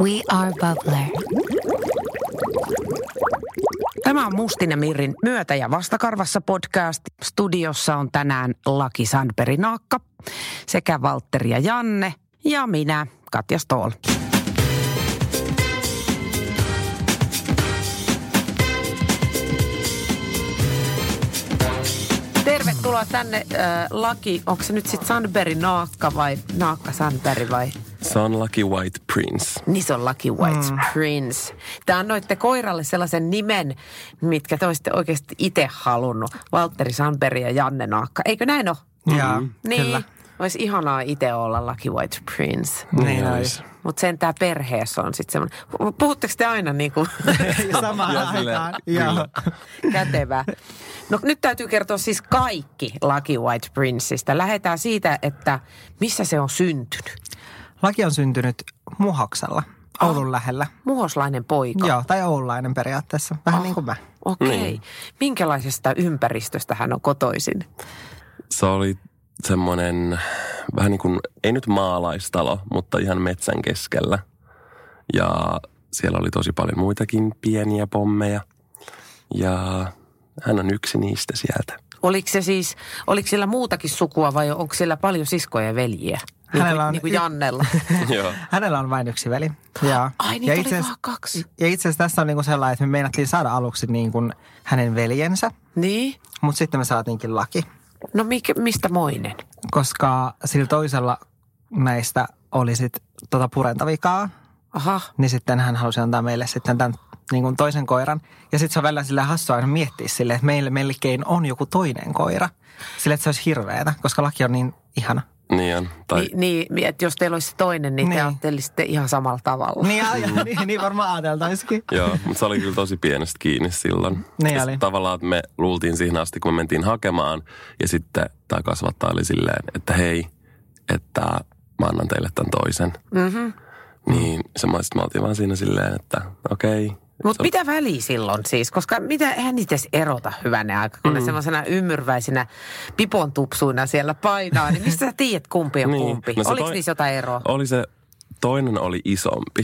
We are Bubbler. Tämä on Mustin ja Mirrin myötä- ja vastakarvassa podcast. Studiossa on tänään Laki Sandberg Naakka sekä Valtteri ja Janne ja minä, Katja Stoll. Tervetuloa tänne äh, Laki. Onko se nyt sitten Sandberg Naakka vai Naakka Sandberg vai? Se on Lucky White Prince. Niin se on Lucky White mm. Prince. Te annoitte koiralle sellaisen nimen, mitkä te olisitte oikeasti itse halunnut. Valtteri Sandberg ja Janne Naakka. Eikö näin ole? Joo, Niin. kyllä. Olisi ihanaa itse olla Lucky White Prince. Niin olisi. Mutta sen tämä perheessä on sitten semmoinen. Puhutteko te aina niin kuin Samaan aikaan. Joo. kätevää? No nyt täytyy kertoa siis kaikki Lucky White Princeistä. Lähdetään siitä, että missä se on syntynyt. Laki on syntynyt Muhoksella, Oulun lähellä. Muhoslainen poika. Joo, tai oululainen periaatteessa. Vähän Oh. niin kuin mä. Okei. Niin. Minkälaisesta ympäristöstä hän on kotoisin? Se oli semmoinen vähän niin kuin, ei nyt maalaistalo, mutta ihan metsän keskellä. Ja siellä oli tosi paljon muitakin pieniä pommeja. Ja hän on yksi niistä sieltä. Oliko se siis, oliko siellä muutakin sukua vai onko siellä paljon siskoja ja veljiä? Niin Hänellä on niin kuin Jannella. Joo. Hänellä on vain yksi veli. Ja, Ai niitä ja itse asiassa- vaan kaksi. Ja itse asiassa tässä on niin kuin sellainen, että me meinattiin saada aluksi niin kuin hänen veljensä, Niin? mutta sitten me saatiinkin laki. No mikä, mistä moinen? Koska sillä toisella näistä oli sitten tota purentavikaa, Aha. niin sitten hän halusi antaa meille sitten tämän niin kuin toisen koiran. Ja sitten se on välillä sille hassua aina miettiä sille, että meille melkein on joku toinen koira. Sille, että se olisi hirveätä, koska laki on niin ihana. Niin on. Tai Ni, niin, että jos teillä olisi se toinen, niin, niin. te Niin. ajattelisitte ihan samalla tavalla. Niin, ja, niin, niin varmaan ajateltaisikin. Joo, mutta se oli kyllä tosi pienestä kiinni silloin. Niin Ja oli. Tavallaan, että me luultiin siihen asti, kun me mentiin hakemaan. Ja sitten tämä kasvattaja oli silleen, että hei, että mä annan teille tämän toisen. Mm-hmm. Niin se mä, sit me oltiin vaan siinä silleen, että okei. Mutta mitä väliä silloin siis? Koska mitä, eihän niitä edes erota hyvänä aika, kun mm. ne semmoisena ymmyrväisinä pipon tupsuina siellä painaa. Niin mistä sä tiedät, kumpi on Niin. kumpi? No Oliko toi- niissä jotain eroa? Oli se, toinen oli isompi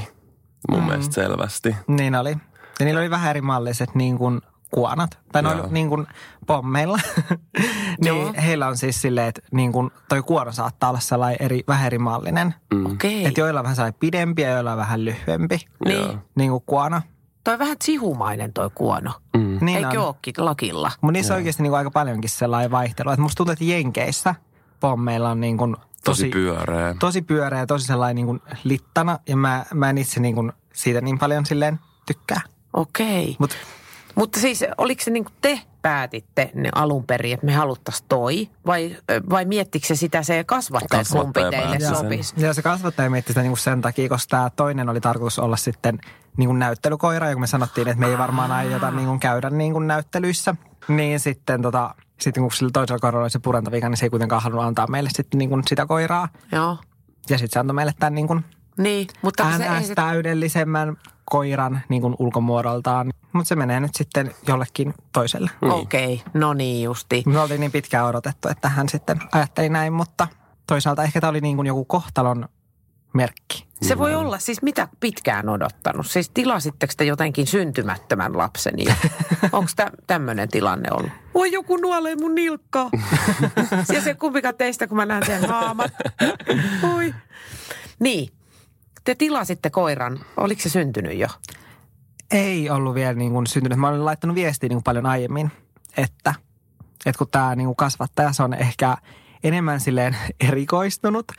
mun mm. mielestä selvästi. Niin oli. Ja niillä oli vähän eri malliset niin kuin kuonat. Tai ne Joo. oli niin kuin pommeilla. Joo. niin heillä on siis silleen, että niin kuin toi kuono saattaa olla sellainen eri, vähän eri mallinen. Mm. Okei. Että joilla on vähän sellainen pidempi ja joilla on vähän lyhyempi. Niin. Joo. Niin kuin kuono. Toi vähän sihumainen toi kuono. Mm. Niin Eikö on. ookin lakilla? Mutta niissä on oikeasti niin kuin aika paljonkin sellainen vaihtelu. Että musta tuntuu, että Jenkeissä pommeilla on niin kuin Tosi, tosi, pyöreä. tosi pyöreä, tosi sellainen niin kuin littana. Ja mä, mä en itse niin kuin siitä niin paljon silleen tykkää. Okei. Mutta Mutta siis oliko se niin kuin te päätitte ne alun perin, että me haluttaisiin toi? Vai, vai miettikö se sitä se kasvattaja, kumpi Kasvattaja teille päätti sen. sopisi? Ja se kasvattaja mietti sitä niinku sen takia, koska tämä toinen oli tarkoitus olla sitten niinku näyttelykoira, ja kun me sanottiin, että me ei varmaan aiota niinku käydä niinku näyttelyissä, niin sitten tota, sitten kun sillä toisella koiralla oli se purentavika, niin se ei kuitenkaan halunnut antaa meille sitten niinku sitä koiraa. Joo. Ja sitten se antoi meille tämän niinku Niin, mutta se, ei täydellisemmän koiran niinku ulkomuodoltaan. Mutta se menee nyt sitten jollekin toiselle. Okei, no niin justi. Me oltiin niin pitkään odotettu, että hän sitten ajatteli näin, mutta toisaalta ehkä tämä oli niin kuin joku kohtalon merkki. Se voi olla siis mitä pitkään odottanut. Siis tilasitteko te jotenkin syntymättömän lapsen? Ja onko tä, tämmöinen tilanne ollut? Voi joku nuolee mun nilkkaa. ja se kumpikaan teistä, kun mä näen sen haamat. Oi. Niin. Te tilasitte koiran. Oliko se syntynyt jo? Ei ollut vielä niin kuin syntynyt. Mä olin laittanut viestiä niin kuin paljon aiemmin, että, että kun tämä niin kuin kasvattaja, se on ehkä enemmän silleen erikoistunut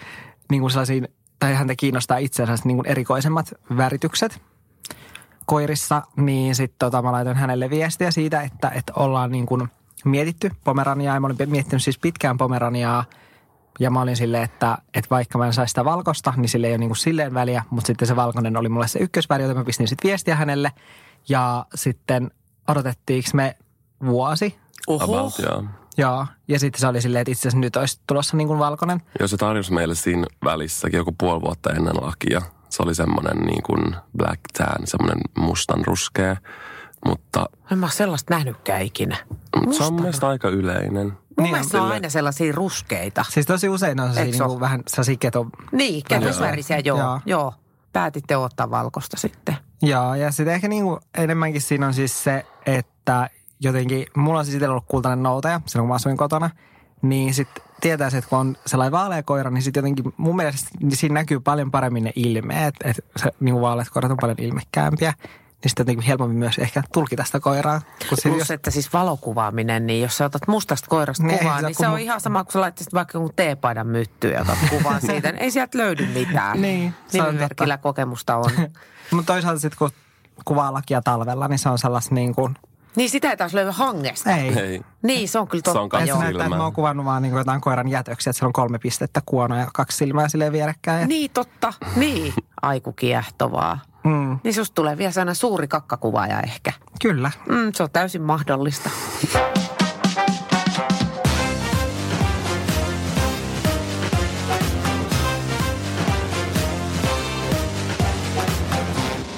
niin kuin sellaisiin, tai häntä kiinnostaa itseänsä niin kuin erikoisemmat väritykset koirissa, niin sitten tota, mä laitoin hänelle viestiä siitä, että, että ollaan niin kuin mietitty Pomeraniaa, ja mä olin miettinyt siis pitkään Pomeraniaa, ja mä olin silleen, että, että vaikka mä en saisi sitä valkosta, niin sille ei ole niin kuin silleen väliä, mutta sitten se valkoinen oli mulle se ykkösväri, joten mä pistin sitten viestiä hänelle. Ja sitten odotettiinko me vuosi, About, joo. Joo, ja sitten se oli silleen, että itse asiassa nyt olisi tulossa niin kuin valkoinen. Joo, se tarjosi meille siinä välissäkin joku puoli vuotta ennen lakia. Se oli semmoinen niin kuin black tan, semmoinen mustan ruskea. Mutta En mä sellaista nähnytkään ikinä. Mut se on mun mielestä aika yleinen. Mun Niin mielestä on, on aina sellaisia ruskeita. Siis tosi usein on sellaisia niin kuin vähän sellaisia keto... Niin, kädesvärisiä, joo. joo. Joo. päätitte ottaa valkosta sitten? Joo, ja sitten ehkä niinku enemmänkin siinä on siis se, että jotenkin, mulla on siis itsellä ollut kultainen noutaja silloin, kun mä asuin kotona, niin sitten tietää, että kun on sellainen vaalea koira, niin sitten jotenkin mun mielestä siinä näkyy paljon paremmin ne ilmeet, että se niin vaaleat koirat on paljon ilmekkäämpiä, niin sitten jotenkin helpommin myös ehkä tulkita sitä koiraa. Plus, jos, että siis valokuvaaminen, niin jos sä otat mustasta koirasta Niin, kuvaa, niin se on mu- ihan sama kuin sä laittaisit vaikka jonkun teepaidan myttyyn ja otat kuvan siitä. Ei sieltä löydy mitään. Niin, se on Nimimerkillä kokemusta on. mutta toisaalta sitten kun kuvaa lakia talvella, niin se on sellaista niin kuin, Niin sitä ei taas löydy hangesta. ei. Ei. Niin, se on kyllä Se on totta. kaksi se joo. näyttää, että mä oon kuvannut vaan niin jotain koiran jätöksiä, että siellä on kolme pistettä kuono ja kaksi silmää silleen vierekkäin. Niin, totta. Niin. Aiku kiehtovaa. Mm, Niin susta tulee vielä sellainen suuri kakkakuvaaja ehkä. kyllä. Mm, se on täysin mahdollista.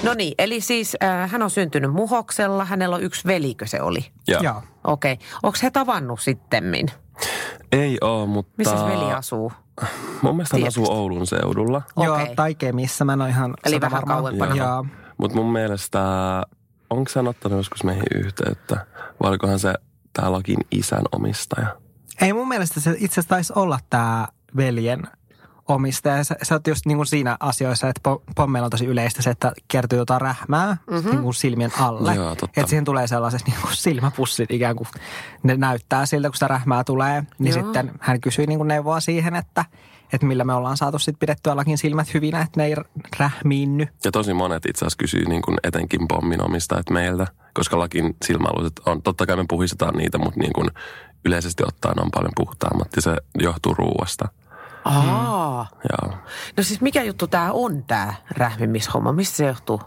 No niin, eli siis äh, hän on syntynyt Muhoksella, hänellä on yksi velikö se oli? Joo. Okei. Okay. Onko he tavannut sittemmin? Ei oo, mutta... Missä veli asuu? Mun mielestä hän asuu Oulun seudulla. Joo, tai Kemissä, mä en ole ihan Eli vähän varma. kauempana. Mutta mun mielestä, onko hän ottanut joskus meihin yhteyttä? Vai olikohan se tää lakin isän omistaja? Ei mun mielestä se itse asiassa taisi olla tämä veljen omistaja. Sä, sä oot just niin kuin siinä asioissa, että po- pommeilla on tosi yleistä se, että kertyy jotain rähmää mm-hmm. niin kuin silmien alle. Joo, totta. Että siihen tulee sellaiset niin kuin silmäpussit ikään kuin ne näyttää siltä, kun sitä rähmää tulee. Niin Joo. sitten hän kysyi niin kuin neuvoa siihen, että, että millä me ollaan saatu sitten pidettyä lakin silmät hyvinä, että ne ei rähmiinny. Ja tosi monet itse asiassa kysyy niin kuin etenkin pommin omistajat meiltä, koska lakin silmäalueet on, totta kai me puhistetaan niitä, mutta niin kuin yleisesti ottaen on paljon puhtaammat ja se johtuu ruuasta. Aa. Ja No siis mikä juttu tämä on tämä rähmimishomma? Mistä se johtuu?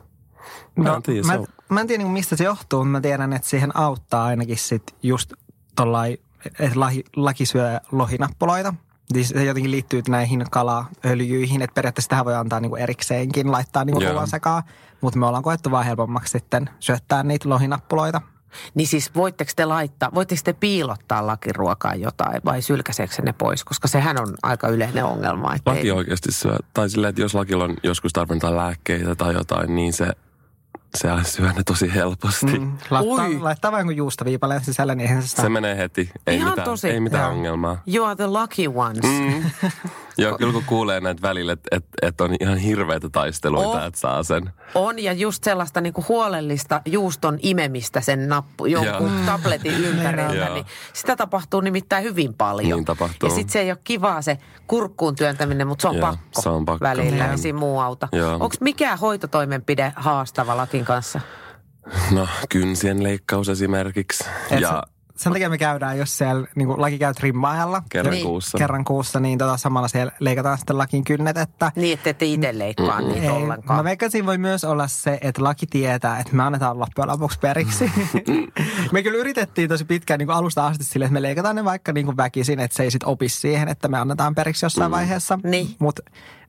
Mä en tiedä, mä, se on- mä en tiedä niin mistä se johtuu, mutta mä tiedän, että siihen auttaa ainakin sit just tollai, että laki, laki syö lohinappuloita. Siis se jotenkin liittyy näihin kalaöljyihin, että periaatteessa tähän voi antaa niinku erikseenkin, laittaa niinku Joo. ruoan sekaan. Mutta me ollaan koettu vaan helpommaksi sitten syöttää niitä lohinappuloita. Niin siis voitteko te laittaa, voitteko te piilottaa lakiruokaan jotain vai sylkäseekö se ne pois? Koska sehän on aika yleinen ongelma. Että laki ei, oikeasti syö, tai silleen, että jos lakilla on joskus tarvitaan lääkkeitä tai jotain, niin se, se syö ne tosi helposti. Mm. Laittaa, Ui. laittaa vain kuin juustaviipaleen sisällä, niin eihän se sitä... Se menee heti. Ei Ihan mitään, tosi. ei mitään Joo. ongelmaa. You are the lucky ones. Mm. Joo, kyllä kun kuulee näitä välillä, että et, et on ihan hirveitä taisteluita, että saa sen. On ja just sellaista niinku huolellista juuston imemistä sen nappu, jonkun Joo. tabletin ympäriltä. Niin sitä tapahtuu nimittäin hyvin paljon. Niin tapahtuu. Ja sitten se ei ole kivaa se kurkkuun työntäminen, mutta se on Joo, pakko. se on pakko. Välillä, ei siinä muu auta. Onko mikään hoitotoimenpide haastava lakin kanssa? No, kynsien leikkaus esimerkiksi. Et ja sen takia me käydään, jos siellä niin kuin laki käy trimmaajalla. kerran Niin. kuussa. Kerran kuussa, niin tota, samalla siellä leikataan sitten lakin kynnet, että Niin, että ette itse leikkaa Mm-mm. niitä Ei, ollenkaan. mä veikkaan, siinä voi myös olla se, että laki tietää, että me annetaan loppujen lopuksi periksi. me kyllä yritettiin tosi pitkään niin kuin alusta asti sille, että me leikataan ne vaikka niin kuin väkisin, että se ei sitten opisi siihen, että me annetaan periksi jossain vaiheessa. Niin. Mutta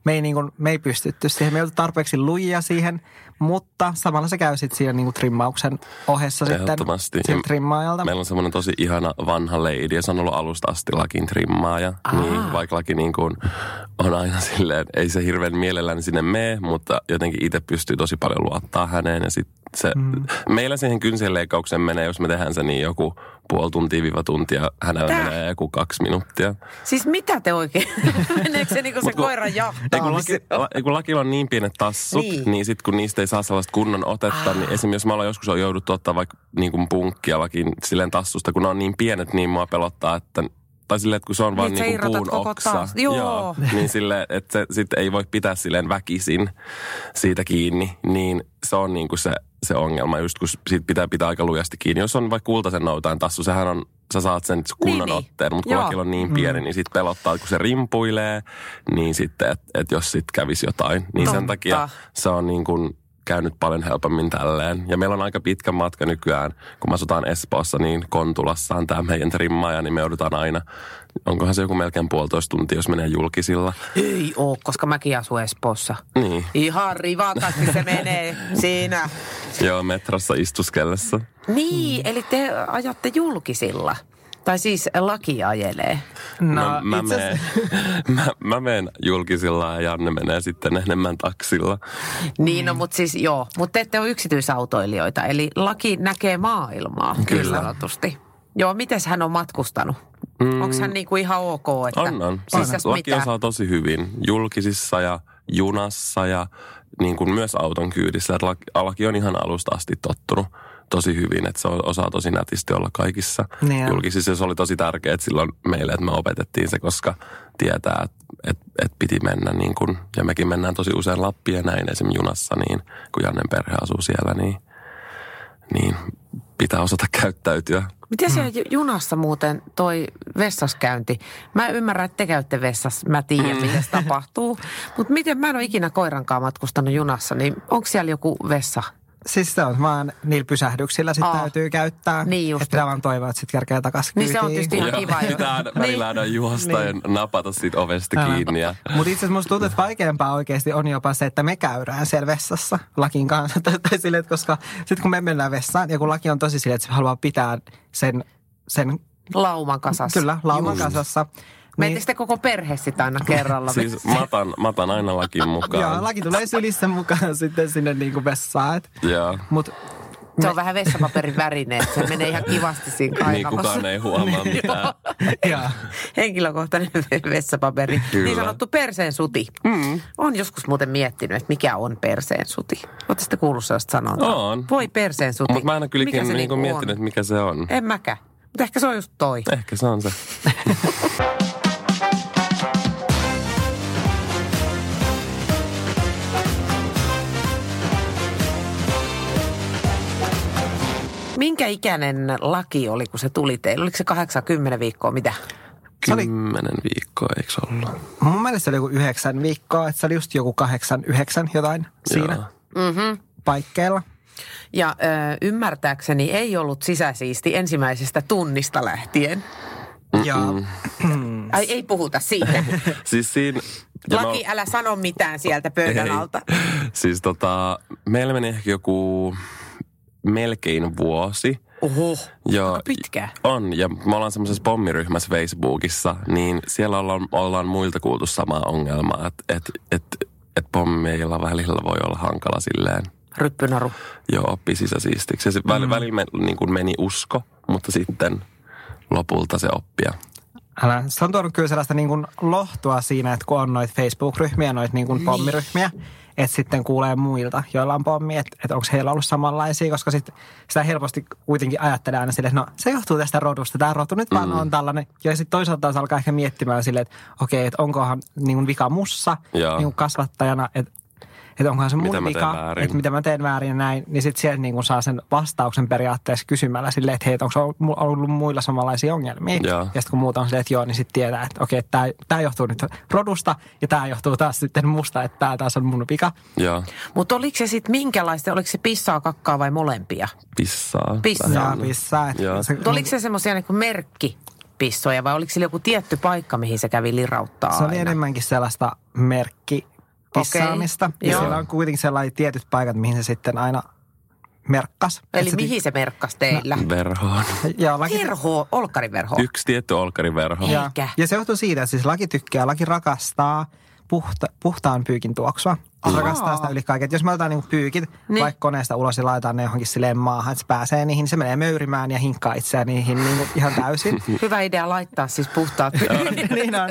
me ei, niin kuin, me ei pystytty siihen, me ei tarpeeksi lujia siihen, mutta samalla se käy sitten siinä niin kuin trimmauksen ohessa sitten trimmaajalta. Meillä on semmoinen tosi ihana vanha lady, ja se on ollut alusta asti lakin trimmaaja. Aa. Niin, vaikka laki niin kuin on aina silleen, ei se hirveän mielellään sinne mene, mutta jotenkin itse pystyy tosi paljon luottaa häneen. Ja sit se, mm. Meillä siihen kynsien leikkaukseen menee, jos me tehdään se niin joku puoli tuntia viiva tuntia, hänellä Tää? menee joku kaksi minuuttia. Siis mitä te oikein? Meneekö se niinku se kun- koiran Ei, kun, laki, la, kun lakilla on niin pienet tassut, Niin. niin, niin sitten kun niistä ei saa sellaista kunnon otetta, niin esimerkiksi jos me ollaan joskus on jouduttu ottaa vaikka niin kuin punkkia lakin silleen tassusta, kun ne on niin pienet, niin mua pelottaa, että tai silleen, että kun se on vaan Niin, niin, että sä niin kuin puun oksa. taas. Joo. niin silleen, että se sitten ei voi pitää silleen väkisin siitä kiinni, niin se on niin kuin se, se ongelma, just kun siitä pitää pitää aika lujasti kiinni. Jos on vaikka kultaisen noutain tassu, sehän on, sä saat sen kunnon Niin, niin. otteen, mutta kun Joo. lakilla on niin pieni, niin sitten pelottaa, että kun se rimpuilee, niin sitten, että et jos sitten kävisi jotain. Niin Totta. sen takia se on niin kuin käynyt paljon helpommin tälleen. Ja meillä on aika pitkä matka nykyään, kun me asutaan Espoossa, niin Kontulassa on tämä meidän trimmaaja, niin me joudutaan aina, onkohan se joku melkein puolitoista tuntia, jos menee julkisilla. Ei oo, koska mäkin asun Espoossa. Niin, Ihan rivakasti se menee siinä. joo, metrossa istuskellessa. Niin, eli te ajatte julkisilla. Tai siis laki ajelee. mä, mä, itse menen, asiassa- mä, mä menen julkisilla ja Janne menee sitten enemmän taksilla. Niin, no mutta siis joo. Mutta te ette ole yksityisautoilijoita, eli laki näkee maailmaa, kyllä Kyllä. sanotusti. Joo, miten hän on matkustanut? Mm. Onko hän niinku ihan ok? Että, On, on. Siis on. laki osaa tosi hyvin julkisissa ja junassa ja niin kuin myös auton kyydissä. Laki on ihan alusta asti tottunut tosi hyvin, että se osaa tosi nätisti olla kaikissa Niin julkisissa. Se oli tosi tärkeää silloin meille, että me opetettiin se, koska tietää, että et, et piti mennä niin kuin, ja mekin mennään tosi usein Lappiin ja näin esimerkiksi junassa, niin kun Jannen perhe asuu siellä, niin, niin pitää osata käyttäytyä. Miten se ju- junassa muuten toi vessaskäynti? Mä ymmärrän, että te käytte vessassa, mä tiedän, miten se tapahtuu. Mutta miten mä en ole ikinä koirankaan matkustanut junassa, niin onko siellä joku vessa? Siis se on vaan niillä pysähdyksillä sitten Aa. täytyy käyttää. Niin just. Että vaan toivoa, että sitten kerkeä takaisin Niin se on tietysti ihan kiva. Pitää aina, Niin. välillä aina juosta ja napata siitä ovesta kiinni. Ja, Mutta itse asiassa musta tuntuu, että vaikeampaa oikeasti on jopa se, että me käydään siellä vessassa lakin kanssa. tai, silleen, että koska sitten kun me mennään vessaan ja kun laki on tosi silleen, että se haluaa pitää sen, sen Lauman kasassa. kyllä lauman kasassa. Menettekö te koko perhe sitten aina kerralla? siis matan, matan aina lakin mukaan. Joo, laki tulee sylissä mukaan sitten sinne niinku vessaan. Joo. Mutta Se on vähän vessapaperin värinen, että se menee ihan kivasti siinä Niin kainalossa. kukaan ei huomaa mitään. joo. Henkilökohtainen vessapaperi. Kyllä. Niin sanottu perseen suti. Mm. On joskus muuten miettinyt, että mikä on perseen suti. Oletteko sitten kuullut sellaista sanontaa? On. Voi perseen suti. Mutta mä en ole kyllä Mikä niinku niinku miettinyt, on? että mikä se on. En mäkään. Mutta ehkä se on just toi. Ehkä se on se. Minkä ikäinen laki oli, kun se tuli teille? Oliko se 80 viikkoa, mitä? Se oli- Kymmenen viikkoa, eikö se ollut? Mun mielestä se oli joku yhdeksän viikkoa, että se oli just joku kahdeksan, yhdeksän jotain siinä Joo. Mm-hmm. paikkeilla. Ja ö, ymmärtääkseni ei ollut sisäsiisti ensimmäisestä tunnista lähtien. Ja Ai ei puhuta siitä. Siis siinä... Laki, älä sano mitään sieltä pöydän Ei. alta. Siis tota, meillä meni ehkä joku melkein vuosi. Oho, Ja pitkään. On, ja me ollaan semmoisessa pommiryhmässä Facebookissa, niin siellä ollaan, ollaan muilta kuultu samaa ongelmaa, että et, et, et pommeilla välillä voi olla hankala silleen, Ryppynaru. jo oppi sisäsiistiksi. Ja se väli, välillä me, niin kuin meni usko, mutta sitten lopulta se oppia. Älä, se on tuonut kyllä sellaista niin kuin lohtua siinä, että kun on noita Facebook-ryhmiä, noita niin kuin pommiryhmiä, että sitten kuulee muilta, joilla on pommi, että, että onko heillä ollut samanlaisia, koska sit sitä helposti kuitenkin ajattelee aina silleen, että no se johtuu tästä rodusta, tämä rotu nyt vaan on tällainen. Ja sitten toisaalta taas alkaa ehkä miettimään silleen, että okei, että onkohan niin vika mussa niin kasvattajana, että että onkohan se mun Mitä vika, että mitä mä teen väärin ja näin, niin sitten sieltä niin saa sen vastauksen periaatteessa kysymällä silleen, että hei, että onko ollut- ollut muilla samanlaisia ongelmia. Joo. Ja sitten kun muut on silleen, että joo, niin sitten tietää, että okei, tämä, tämä johtuu nyt rodusta ja tämä johtuu taas sitten musta, että tämä taas on mun vika. Mutta oliko se sitten minkälaista? Oliko se pissaa, kakkaa vai molempia? pissaa. Pissaa. Ja lähinnä. pissaa. Se, Mutta oliko se semmoisia niin merkkipissoja vai oliko sillä joku tietty paikka, mihin se kävi lirauttaa se oli aina? enemmänkin sellaista merkki pissaamista. Okei, Ja joo. siellä on kuitenkin sellaiset tietyt paikat, mihin se sitten aina merkkas. Eli se- mihin se merkkas teillä? Verhoon. Joo, laki, Verho, olkariverho. Yksi tietty olkariverho. Ei. ja, Eikä. ja se johtuu siitä, että siis laki tykkää, laki rakastaa puhta, puhtaan pyykin tuoksua. Se Ahaa. rakastaa sitä yli kaiken. Et Jos me otetaan niinku pyykit Niin. vaikka koneesta ulos ja laitetaan ne johonkin silleen maahan, että se pääsee niihin, niin se menee möyrimään ja hinkkaa itseään niihin niinku ihan täysin. Hyvä idea laittaa siis puhtaat niin on.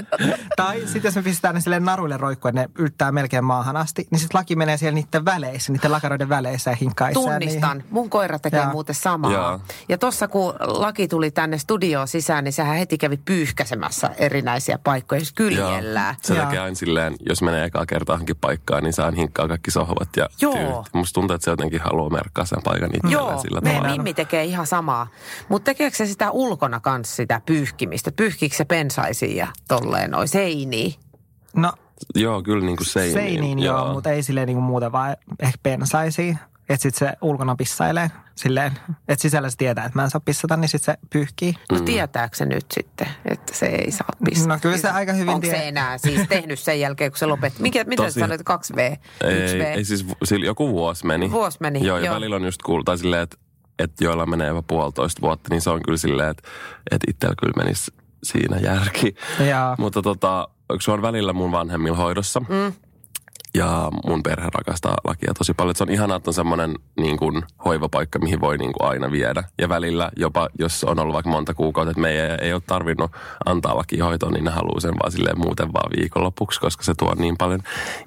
Tai sitten jos me pistetään ne silleen naruille roikkuen, ne yltää melkein maahan asti, niin sitten laki menee siellä niiden väleissä, niiden lakaroiden väleissä ja hinkkaa itseään Tunnistan. niihin. Mun koira tekee Jaa. muuten samaa. Jaa. Ja tuossa kun laki tuli tänne studioon sisään, niin sehän heti kävi pyyhkäsemässä erinäisiä paikkoja, jos kyljellään. Se Joo. tekee aina silleen, jos menee ekaa kertaa johonkin paikkaan, niin saa hinkkaa kaikki sohvat ja Joo. tyyt. Musta tuntuu, että se jotenkin haluaa merkkaa sen paikan itselleen Joo, sillä meidän tavalla. Mimmi tekee ihan samaa. Mutta tekeekö se sitä ulkona kanssa sitä pyyhkimistä? Pyyhkiikö se pensaisiin ja tolleen noin seiniin? No Joo, kyllä niin kuin seiniin. seiniin joo, mutta ei silleen niinku muuta vaan ehkä pensaisiin. Että sitten se ulkona pissailee silleen, että sisällä se tietää, että mä en saa pissata, niin sitten se pyyhkii. No tietääkö se nyt sitten, että se ei saa pistää? No kyllä se aika hyvin Onko se tie- enää siis tehnyt sen jälkeen, kun se lopetti? Mikä, mitä Tosi- sä sanoit, 2V? 1V? Ei, ei siis joku vuosi meni. Vuosi meni, Joo, ja joo. välillä on just kuulta silleen, että että joilla menee jopa puolitoista vuotta, niin se on kyllä silleen, että, että itsellä kyllä menisi siinä järki. Jaa. Mutta tota, se on välillä mun vanhemmilla hoidossa. Mm. Ja mun perhe rakastaa lakia tosi paljon. Et Se on ihanaa, että on semmoinen niin kuin, hoivapaikka, mihin voi niin kuin, aina viedä. Ja välillä jopa, jos on ollut vaikka monta kuukautta, että meidän ei, ole tarvinnut antaa lakihoitoa, niin ne haluaa sen vaan silleen muuten vaan viikonlopuksi, koska se tuo niin paljon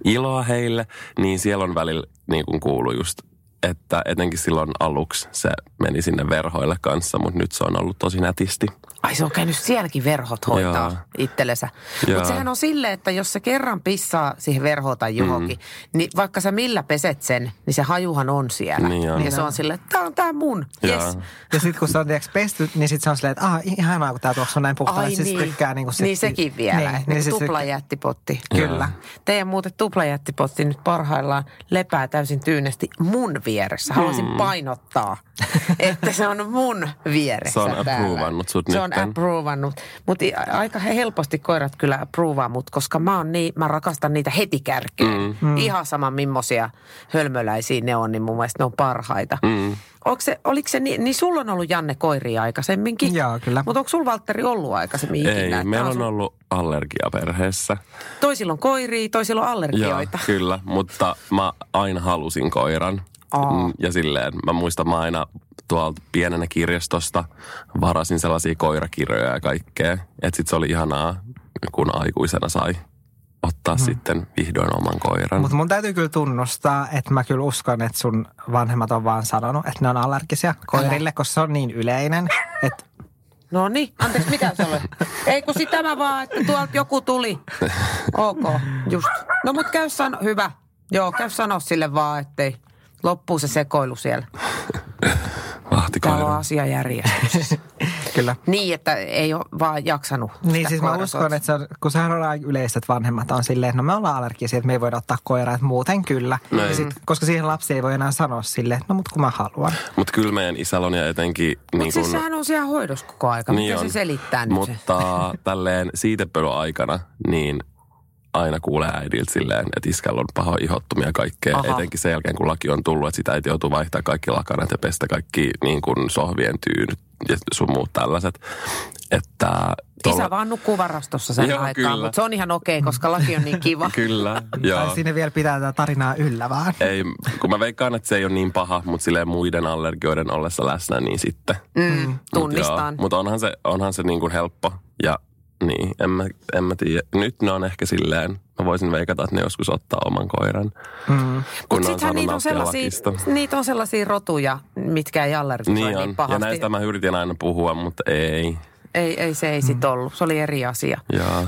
iloa heille. Niin siellä on välillä niin kuin kuuluu just että etenkin silloin aluksi se meni sinne verhoille kanssa, mutta nyt se on ollut tosi nätisti. Ai se on käynyt sielläkin verhot hoitaa itsellensä. Mutta sehän on silleen, että jos se kerran pissaa siihen verhoon tai johonkin, mm. niin vaikka sä millä peset sen, niin se hajuhan on siellä. Niin on. Ja se on silleen, että tää on tää mun. Joo. Yes. Ja sitten kun se on tiiäks, pesty, niin sitten se on silleen, että ah, ihanaa, kun tämä tuossa on näin puhtaan. Ai Siis niin. tykkää niin, kuin niin sekin vielä. Niin, Niin, niin niin se tuplajättipotti. Kyllä. Teidän muuten tuplajättipotti nyt parhaillaan lepää täysin tyynesti mun vieressä. Haluaisin Hmm. painottaa, että se on mun vieressä Se on approvannut sut Se on nytten. approvannut. Mutta aika helposti koirat kyllä approvaa mut, koska mä, oon niin, mä rakastan niitä heti kärkeen. Mm. Ihan sama millaisia hölmöläisiä ne on, niin mun mielestä ne on parhaita. Mm. Onko se, oliko se niin, niin sulla on ollut Janne koiria aikaisemminkin? Joo, kyllä. Mutta onko sulla Valtteri ollut aikaisemmin ikinä? Ei, meillä on sun- ollut allergia perheessä. Toisilla on koiria, toisilla on Joo, allergioita. kyllä, mutta mä aina halusin koiran. Aa. Mm, Ja silleen, mä muistan, mä aina tuolta pienenä kirjastosta varasin sellaisia koirakirjoja ja kaikkea. Että sit se oli ihanaa, kun aikuisena sai ottaa hmm. sitten vihdoin oman koiran. Mutta mun täytyy kyllä tunnustaa, että mä kyllä uskon, että sun vanhemmat on vaan sanonut, että ne on allergisia koirille, koska se on niin yleinen, että No niin, anteeksi, mitä se oli? Ei kun sitä mä vaan, että tuolta joku tuli. Ok, just. No mut käy sano, hyvä. Joo, käy sano sille vaan, ettei loppuu se sekoilu siellä. Täällä on asia järjestyksessä. kyllä. niin, että ei ole vaan jaksanut Niin siis mä uskon, että se on, kun sehän on aika yleistä, että vanhemmat on silleen, että no me ollaan allergisia, että me ei voida ottaa koiraa, että muuten kyllä. Näin. Ja sit, koska siihen lapsi ei voi enää sanoa silleen, että no mut kun mä haluan. Mutta kyllä meidän isällä on ja etenkin... Mutta niin siis kun- sehän on siellä hoidossa koko aika. Niin Miten on. se selittää nyt se? Mutta tälleen siitepölyn aikana, niin aina kuulee äidiltä silleen, että iskällä on paha ihottumia ja kaikkea. Aha. Etenkin sen jälkeen, kun laki on tullut, että sitä äiti joutuu vaihtaa kaikki lakanat ja pestä kaikki niin kuin sohvien tyynyt ja sun muut tällaiset. Että Isä vaan nukkuu varastossa sen Joo, aikaan, kyllä. mutta se on ihan okei, koska laki on niin kiva. Kyllä, Tai joo. sinne vielä pitää tätä tarinaa yllä vaan. Ei, kun mä veikkaan, että se ei ole niin paha, mutta silleen muiden allergioiden ollessa läsnä, niin sitten. Mm, tunnistan. Mutta onhan se, onhan se niin kuin helppo. Ja niin, en mä, en mä tiedä. Nyt ne on ehkä silleen, mä voisin veikata, että ne joskus ottaa oman koiran. Mm. Kun Mutta ne on niitä on, sellaisia, lakista. niitä on sellaisia rotuja, mitkä ei allergisoi Niin niin, on. niin Ja pahasti. näistä mä yritin aina puhua, mutta ei. Ei, ei se ei sit ollut. Se oli eri asia.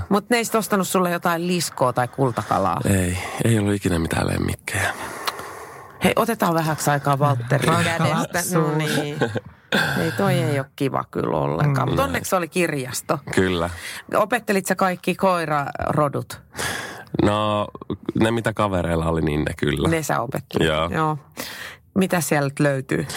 Mutta ne ei sit ostanut sulle jotain liskoa tai kultakalaa. Ei, ei ollut ikinä mitään lemmikkejä. Hei, otetaan vähäksi aikaa kädestä. No niin. Ei, toi ei ole kiva kyllä ollenkaan. Mutta onneksi oli kirjasto. Kyllä. Opettelit sä kaikki koirarodut? No, ne mitä kavereilla oli, niin ne kyllä. Ne sä opettelit? Joo. Joo. Mitä sieltä löytyy?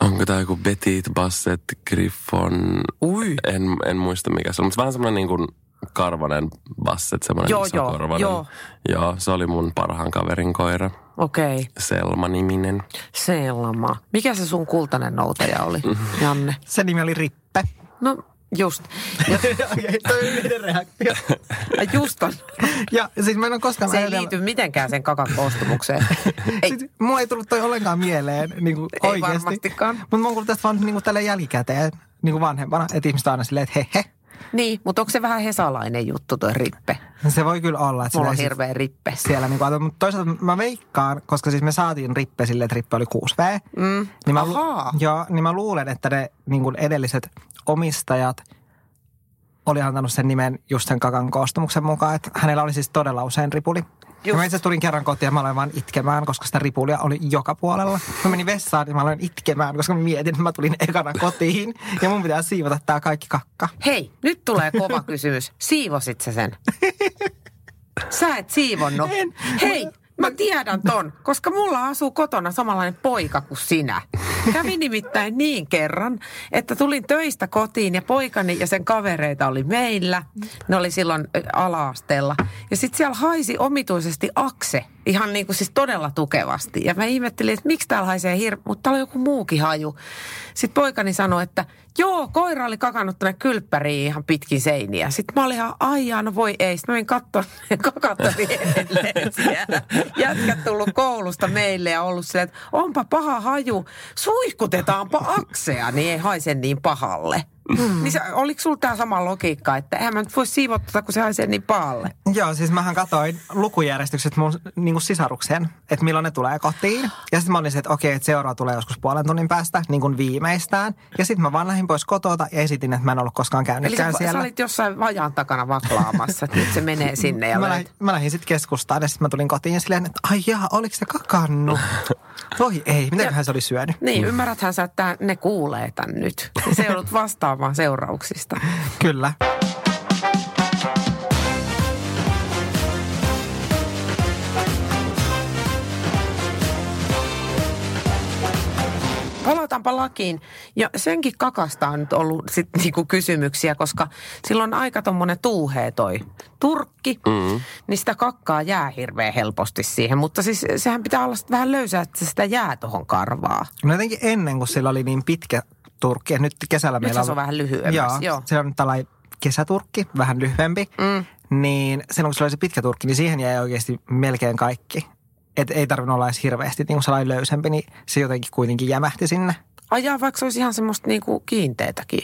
Onko tämä joku Betit, Basset, Griffon? Ui. En, en muista mikä se on, mutta vähän semmoinen niin kuin karvanen Basset, semmoinen Joo, iso joo, korvanen. joo. joo, se oli mun parhaan kaverin koira. Okei. Okay. Selma-niminen. Selma. Mikä se sun kultainen noutaja oli, Janne? Se nimi oli Rippe. No just. Ja, Okei, toi on yleinen reaktio. just on. Ja siis mä en ole koskaan Se ei ajatellut- liity mitenkään sen kakan koostumukseen. Ei, Siis, mulla ei tullut toi ollenkaan mieleen niin kuin Ei oikeasti. varmastikaan. Mutta mä oon kuullut tästä vaan niin kuin tälle jälkikäteen, niin kuin vanhempana, että ihmiset on aina silleen, että he he. Niin, mutta onko se vähän hesalainen juttu toi rippe? Se voi kyllä olla. Että Mulla on silleen hirveä rippe. Siellä niin kuin, mutta toisaalta mä veikkaan, koska siis me saatiin rippe silleen, että rippe oli 6V. Mm. Niin mä, Ahaa. joo, niin mä luulen, että ne niin kuin edelliset omistajat oli antanut sen nimen just sen kakan koostumuksen mukaan, että hänellä oli siis todella usein ripuli. Ja Just. mä itse tulin kerran kotiin ja mä aloin vaan itkemään, koska sitä ripulia oli joka puolella. Mä menin vessaan ja mä aloin itkemään, koska mä mietin, että mä tulin ekana kotiin ja mun pitää siivota tää kaikki kakka. Hei, nyt tulee kova kysymys. Siivosit sä sen? Sä et siivonnut. En. Hei, mä tiedän ton, koska mulla asuu kotona samanlainen poika kuin sinä. Kävi nimittäin niin kerran, että tulin töistä kotiin ja poikani ja sen kavereita oli meillä. Ne oli silloin ö, ala-asteella. Ja sitten siellä haisi omituisesti akse Ihan niin kuin siis todella tukevasti. Ja mä ihmettelin, että miksi täällä haisee hir... Mutta täällä on joku muukin haju. Sitten poikani sanoi, että joo, koira oli kakannut tänne kylppäriin ihan pitkin seiniä. Sitten mä olin ihan, aijaa, no voi ei. Sitten mä menin katsomaan, kakatteli edelleen. Jätkät tullut koulusta meille ja ollut silleen, että onpa paha haju. Suihkutetaanpa aksea, niin ei haise niin pahalle. Mm. Niin se, oliko sulla tämä sama logiikka, että eihän mä nyt voi siivottaa, kun se haisee niin pahalle? Joo, siis mähän katsoin lukujärjestykset mun niin kuin sisaruksen, että milloin ne tulee kotiin. Ja sitten mä olin se, että okei, että seuraava tulee joskus puolen tunnin päästä, niin kuin viimeistään. Ja sitten mä vaan lähdin pois kotota ja esitin, että mä en ollut koskaan käynytkään Eli sä, siellä. sä olit jossain vajaan takana vaklaamassa, että nyt se menee sinne ja mä, lähdin, mä lähdin sitten keskustaan ja sitten mä tulin kotiin ja silleen, että ai jaa, oliko se kakannut? Voi ei, mitäköhän se oli syönyt? Niin, ymmärräthän sä, että ne kuulee tän nyt. Se joudut vastaamaan seurauksista. Kyllä. Palataanpa lakiin. Ja senkin kakasta on nyt ollut sit niinku kysymyksiä, koska silloin aika tommonen tuuhee toi turkki, mm. niin sitä kakkaa jää hirveän helposti siihen. Mutta siis sehän pitää olla sit vähän löysää, että sitä jää tohon karvaa. No jotenkin ennen, kun sillä oli niin pitkä turkki, että nyt kesällä Nyt meillä se on vähän lyhyemmäksi, Joo, joo. se on tällainen kesäturkki, vähän lyhyempi. Mm. Niin silloin, kun se oli se pitkä turkki, niin siihen jäi oikeasti melkein kaikki. Et ei tarvinnut olla edes hirveästi niin kuin sellainen löysempi, niin se jotenkin kuitenkin jämähti sinne. Ajaa, vaikka se olisi ihan semmoista niinku kiinteetäkin.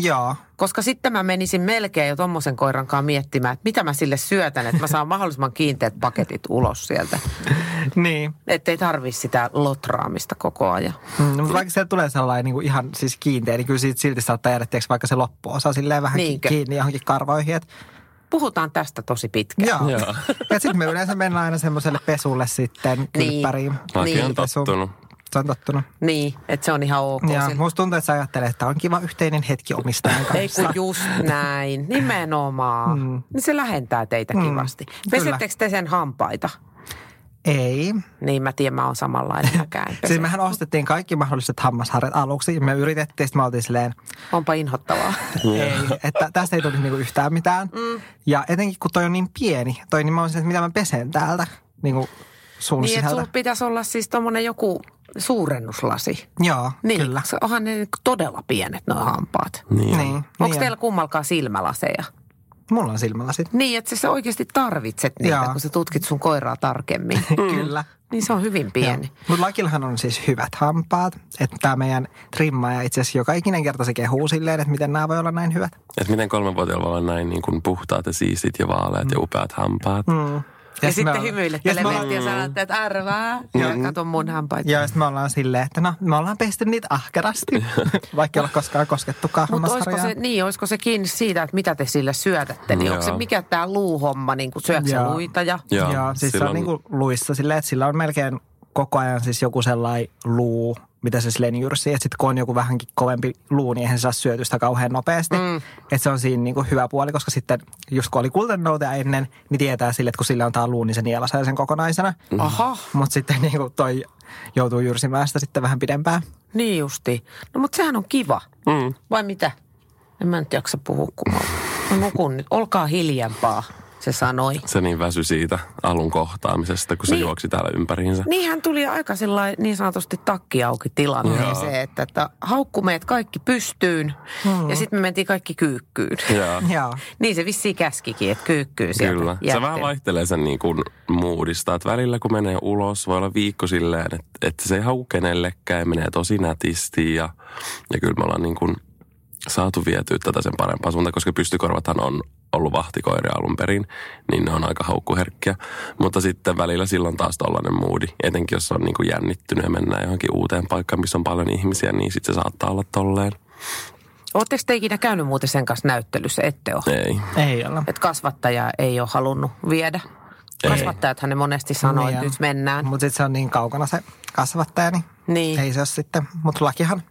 Joo, Koska sitten mä menisin melkein jo tommosen koiran kanssa miettimään, että mitä mä sille syötän, että mä saan mahdollisimman kiinteät paketit ulos sieltä. niin. Että ei tarvi sitä lotraamista koko ajan. Mm, mutta vaikka sieltä tulee sellainen niin kuin ihan siis kiinteä, niin kyllä siitä silti saattaa jäädä tiiäks, vaikka se loppuosa silleen vähän Niinkö? kiinni johonkin karvoihin. Et, Puhutaan tästä tosi pitkään. joo. Joo. ja sitten me yleensä mennään aina semmoiselle pesulle sitten kylppäriin. Laki Niin. on tottunut. Tottunut. Niin, että se on ihan ok. Ja Sen- musta tuntuu, että sä ajattelet, että on kiva yhteinen hetki omistajan kanssa. Ei kun just näin, nimenomaan. Mm. Niin se lähentää teitä Mm, kivasti. Pesettekö te sen hampaita? Ei. Niin mä tiedän, mä oon samanlainen mäkään. Siis mehän ostettiin kaikki mahdolliset hammasharjat aluksi. Me yritettiin, sitten me oltiin silleen, Onpa inhottavaa. ei, että tästä ei tulisi niinku yhtään mitään. Mm. Ja etenkin kun toi on niin pieni, toi niin mä olisin, että mitä mä pesen täältä niinku suun niin, että sisältä. sulla pitäisi olla siis tommonen joku suurennuslasi. Joo, Niin, kyllä. se- onhan ne niinku todella pienet nuo hampaat. Niin. Niin, Onko niin teillä kummalkaan silmälaseja? Mulla on silmälasit. Niin, että sä oikeasti tarvitset niitä, Joo. kun sä tutkit sun koiraa tarkemmin. Kyllä. niin se on hyvin pieni. Mutta Lakillahan on siis hyvät hampaat. Että tämä meidän trimmaaja itse asiassa joka ikinen kerta se kehuu silleen, että miten nämä voi olla näin hyvät. Että miten kolmenvuotiaalla voi olla näin niin kuin puhtaat ja siistit ja vaaleat ja upeat hampaat. Mm. Ja, me sitten ollaan- hymyilet ja ja sanotte, että ärvää. Ja kato mun hampaita. Ja sitten me ollaan silleen, että no, me ollaan pesty niitä ahkerasti, vaikka ei olla koskaan koskettukaan Mutta olisiko se, niin, olisiko se kiinni siitä, että mitä te sille syötätte? Niin Joo. onko se mikä tämä luuhomma, niin kuin syöksä Joo. luita ja... Joo, Joo, siis se silloin- on niinku luissa silleen, että sillä on melkein koko ajan siis joku sellainen luu, mitä se silleen jyrsii. Että sitten kun on joku vähänkin kovempi luu, niin eihän se saa syötystä kauhean nopeasti. Mm. Että se on siinä niinku hyvä puoli, koska sitten just kun oli kultennoutea ennen, niin tietää sille, että kun sillä on tää luu, niin se nielasee sen kokonaisena. Aha, Mutta sitten niinku toi joutuu jyrsimään sitä sitten vähän pidempään. niin justi. No mutta sehän on kiva. Mm. Vai mitä? En mä nyt jaksa puhua, kun mä, mä nukun nyt. Olkaa hiljempaa, se sanoi. Se niin väsy siitä alun kohtaamisesta, kun se Niin. juoksi täällä ympäriinsä. Niin hän tuli aika sellainen niin sanotusti takki auki tilanteeseen, että, että haukku meidät kaikki pystyyn Hmm. ja sitten me mentiin kaikki kyykkyyn. Joo. Joo. Niin se vissiin käskikin, että kyykkyyn sieltä Kyllä. Se jätti. vähän vaihtelee sen niin kuin moodista, että välillä kun menee ulos, voi olla viikko silleen, että, että se ei hau kenellekään ja menee tosi nätisti ja, ja kyllä me ollaan niin kuin saatu vietyä tätä sen parempaan suuntaan, koska pystykorvathan on ollut vahtikoiria alun perin, niin ne on aika haukkuherkkiä. Mutta sitten välillä silloin taas tollainen moodi, etenkin jos on niin kuin jännittynyt ja mennään johonkin uuteen paikkaan, missä on paljon ihmisiä, niin sitten se saattaa olla tolleen. Oletteko te ikinä käynyt muuten sen kanssa näyttelyssä? Ette ole. Ei. Ei olla. Että kasvattaja ei ole halunnut viedä. Kasvattajathan ne monesti sanoo, että Niin. nyt mennään. Mutta sitten se on niin kaukana se kasvattaja, niin, Niin. ei se ole sitten. Mutta Lakihan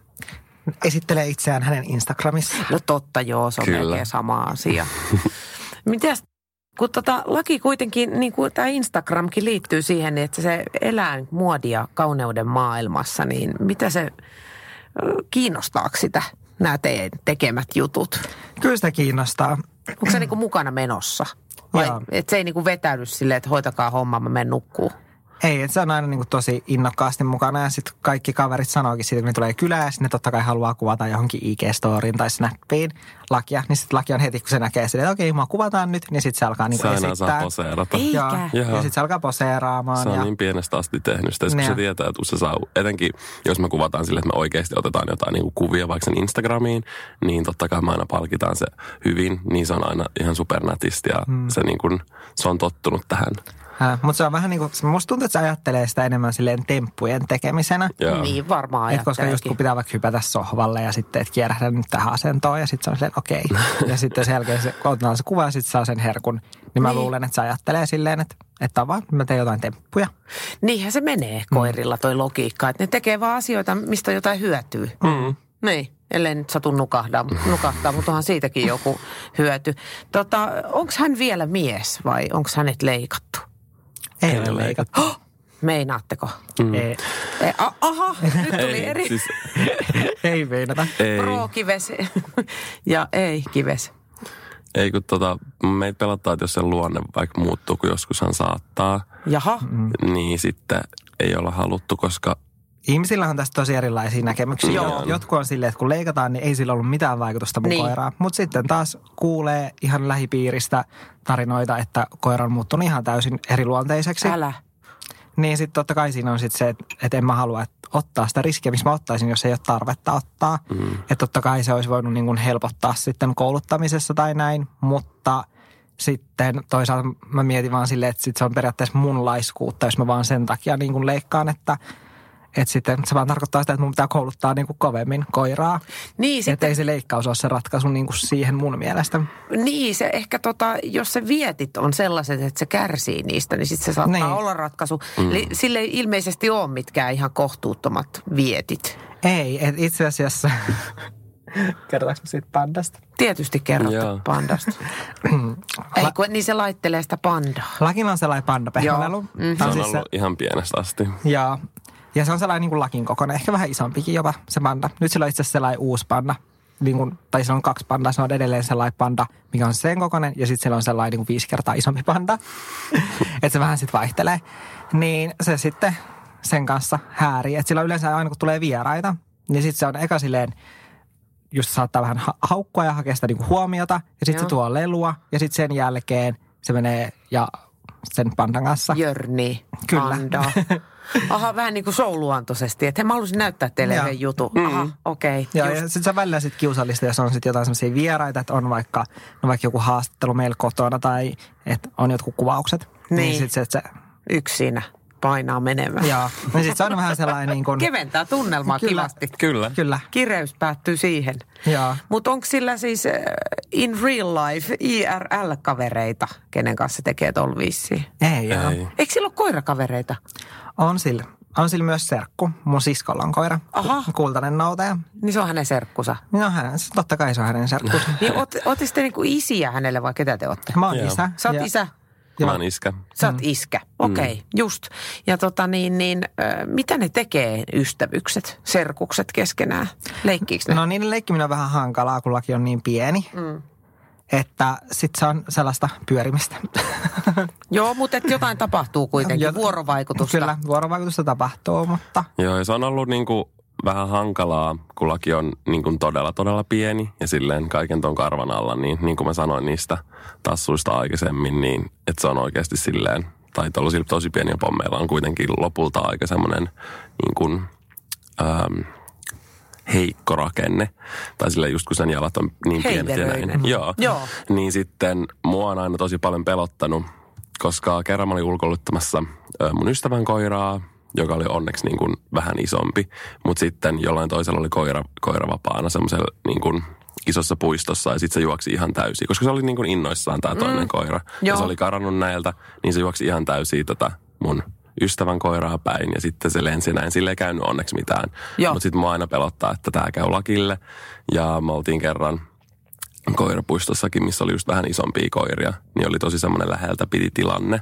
esittelee itseään hänen Instagramissa. No totta joo, se on Kyllä. melkein sama asia. Mitäs, kun tota, laki kuitenkin, niin kuin tämä Instagramkin liittyy siihen, että se elää muodia kauneuden maailmassa, niin mitä se, kiinnostaako sitä nämä teidän tekemät jutut? Kyllä sitä kiinnostaa. Onko se niin kuin mukana menossa? Vai Joo. että se ei niin kuin vetäydy silleen, että hoitakaa homma, mä menen nukkuu? Ei, että se on aina niin kuin tosi innokkaasti mukana ja sitten kaikki kaverit sanookin siitä, kun ne tulee kylään ja sitten ne totta kai haluaa kuvata johonkin IG-storiin tai Snappiin lakia. Niin sitten laki on heti, kun se näkee sitä, että okei, mä kuvataan nyt, niin sitten se alkaa niin kuin aina saa esittää. poseerata. Eikä. Joo. Joo. Ja sitten se alkaa poseeraamaan. Se on ja... niin pienestä asti tehnyt sitä, kun se tietää, että se saa, etenkin jos me kuvataan sille, että me oikeasti otetaan jotain niin kuin kuvia vaikka sen Instagramiin, niin totta kai me aina palkitaan se hyvin, niin se on aina ihan supernätisti ja Hmm. mm. se, niin kuin, se on tottunut tähän. Äh, mutta se on vähän niin kuin, musta tuntuu, että se ajattelee sitä enemmän silleen temppujen tekemisenä. Ja Niin varmaan Et koska just kun pitää vaikka hypätä sohvalle ja sitten, että kierrähdä nyt tähän asentoon ja sitten se on silleen, okei. ja sitten sen jälkeen se, kun otetaan se kuva ja sitten saa sen herkun, niin mä Niin. luulen, että se ajattelee silleen, että, että on vaan, mä teen jotain temppuja. Niinhän se menee koirilla toi logiikka, että ne tekee vaan asioita, mistä jotain hyötyä. mm. Niin, ellei nyt satu nukahdaa, nukahtaa, mutta onhan siitäkin joku hyöty. Tota, onko hän vielä mies vai onko hänet leikattu? Ei Ei ole leikattu. Meinaatteko? Mm. Ei, E, a, aha, nyt tuli ei, eri. siis, ei meinata. ei, Pro-kives ja ei-kives. ei kun tota, meitä pelottaa, että jos se luonne vaikka muuttuu, kun joskushan saattaa, Jaha, Mm. niin sitten ei olla haluttu, koska Ihmisillä on tästä tosi erilaisia näkemyksiä. Joo. Jot- Jotkut on silleen, että kun leikataan, niin ei sillä ollut mitään vaikutusta mun Niin. koiraan. Mutta sitten taas kuulee ihan lähipiiristä tarinoita, että koira on muuttunut ihan täysin eriluonteiseksi. älä. Niin sitten totta kai siinä on sitten se, että, että en mä halua että ottaa sitä riskiä, missä mä ottaisin, jos ei ole tarvetta ottaa. Mm. Että totta kai se olisi voinut niin helpottaa sitten kouluttamisessa tai näin, mutta sitten toisaalta mä mietin vaan silleen, että sit se on periaatteessa mun laiskuutta, jos mä vaan sen takia niin leikkaan, että että sitten se vaan tarkoittaa sitä, että mun pitää kouluttaa niin kuin kovemmin koiraa. Niin, Että sitten, ei se leikkaus ole se ratkaisu niin kuin siihen mun mielestä. niin, se ehkä tota, jos se vietit on sellaiset, että se kärsii niistä, niin sitten se saattaa Niin. olla ratkaisu. Mm. Eli sille ei ilmeisesti ole mitkään ihan kohtuuttomat vietit. Ei, että itse asiassa... Kertotaanko mä siitä pandasta? Tietysti kerrotte Joo. pandasta. ei, kun, niin se laittelee sitä pandaa. Lakilla on sellainen pandapehmelu. Joo. Se on siis ollut ihan pienestä asti. Ja, ja se on sellainen niin kuin lakin kokoinen, ehkä vähän isompikin jopa se panda. Nyt sillä on itse asiassa sellainen uusi panda. Niin kuin, tai se on kaksi pandaa, se on edelleen sellainen panda, mikä on sen kokoinen. Ja sitten siellä on sellainen niin kuin viisi kertaa isompi panda. että se vähän sitten vaihtelee. Niin se sitten sen kanssa häärii. Että sillä yleensä aina kun tulee vieraita, niin sitten se on eka silleen, just saattaa vähän ha- haukkua ja hakea sitä niinku huomiota. Ja sitten se tuo lelua ja sitten sen jälkeen se menee ja sen pandan kanssa. Jörni, Kyllä. pandaa. Aha, vähän niin kuin souluantoisesti. Että mä halusin näyttää teille yhden jutun. Aha, okei. Okay, Joo, ja sitten se on välillä sit kiusallista, jos on sitten jotain sellaisia vieraita, että on vaikka, no vaikka joku haastattelu meillä kotona tai että on jotkut kuvaukset. Niin. Niin, sitten se, että se, Yksi siinä painaa menemään. joo. Niin sitten se on vähän sellainen niin kuin, Keventää tunnelmaa Kyllä. kivasti. Kyllä. kyllä, Kireys päättyy siihen. joo. Mutta onko sillä siis äh, in real life IRL-kavereita, kenen kanssa se tekee tuolla vissiin? Ei, joo. Ei. Eikö sillä ole koirakavereita? On sillä. On sillä myös serkku. Mun siskolla on koira. Aha. Ku- Kultainen noutaja. Niin se on hänen serkkusa. No hän, totta kai se on hänen serkkunsa. Niin oot, ootte sitten niinku isiä hänelle vai ketä te ootte? Mä oon Joo. isä. Sä oot ja- isä, Mä oon iskä. sä oot iskä. Okei, okay, just. Ja tota niin, niin äh, mitä ne tekee ystävykset, serkukset keskenään? Leikkiikö ne? No niiden leikkiminen on vähän hankalaa, kun laki on niin pieni. Mm. Että sit se on sellaista pyörimistä. Joo, mutta et jotain tapahtuu kuitenkin, Jot- vuorovaikutusta. Kyllä, vuorovaikutusta tapahtuu, mutta Joo, ja se on ollut niin kuin vähän hankalaa, kun laki on niin kuin todella, todella pieni ja silleen kaiken ton karvan alla, niin, niin kuin mä sanoin niistä tassuista aikaisemmin, niin että se on oikeasti silleen, tai tuollaisilla tosi pieniä pommeilla on kuitenkin lopulta aika semmoinen niin kuin, ähm, heikko rakenne. Tai sille just kun sen jalat on niin pienet ja näin. Joo. Joo. Niin sitten mua on aina tosi paljon pelottanut, koska kerran mä olin ulkoiluttamassa mun ystävän koiraa, joka oli onneksi niin kuin vähän isompi. Mutta sitten jollain toisella oli koira, koira vapaana semmoisella niin kuin isossa puistossa ja sitten se juoksi ihan täysin. Koska se oli niin kuin innoissaan tämä toinen mm. koira. Ja Joo. se oli karannut näiltä, niin se juoksi ihan täysin tätä mun ystävän koiraa päin ja sitten se lensi näin. Sille ei käynyt onneksi mitään. Mutta sitten mua aina pelottaa, että tämä käy lakille. Ja me oltiin kerran koirapuistossakin, missä oli just vähän isompia koiria, niin oli tosi semmoinen läheltä piti tilanne.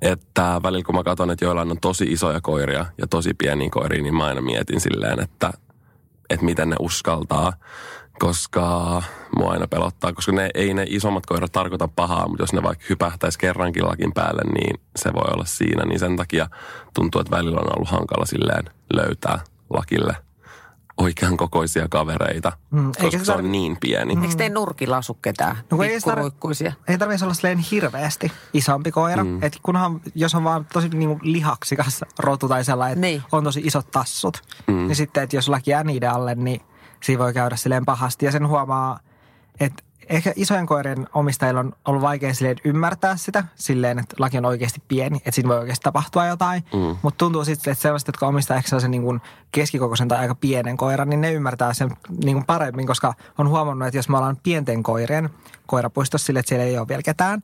Että välillä kun mä katson, että joillain on tosi isoja koiria ja tosi pieniä koiria, niin mä aina mietin silleen, että, että miten ne uskaltaa. koska mua aina pelottaa, koska ne, ei ne isommat koirat tarkoita pahaa, mutta jos ne vaikka hypähtäisi kerrankin lakin päälle, niin se voi olla siinä. Niin sen takia tuntuu, että välillä on ollut hankala silleen löytää lakille oikean kokoisia kavereita, Mm, mm, eikä koska se se on niin pieni. Eikö teidän nurkilla asu ketään? No kun ei. Ei tarvitsisi olla silleen hirveästi isompi koira. Mm. Et kunhan, jos on vaan tosi niinku lihaksikas rotu tai sellainen, että Niin. on tosi isot tassut, mm. niin sitten, että jos laki jää niiden alle, niin siinä voi käydä silleen pahasti. Ja sen huomaa, että ehkä isojen koirien omistajilla on ollut vaikea silleen ymmärtää sitä silleen, että laki on oikeasti pieni, että siinä voi oikeasti tapahtua jotain. Mm. Mutta tuntuu sitten, että sellaiset, jotka omistaa ehkä sellaisen niin kuin keskikokoisen tai aika pienen koiran, niin ne ymmärtää sen niin kuin paremmin, koska on huomannut, että jos me ollaan pienten koirien koirapuistossa sille, että siellä ei ole vielä ketään,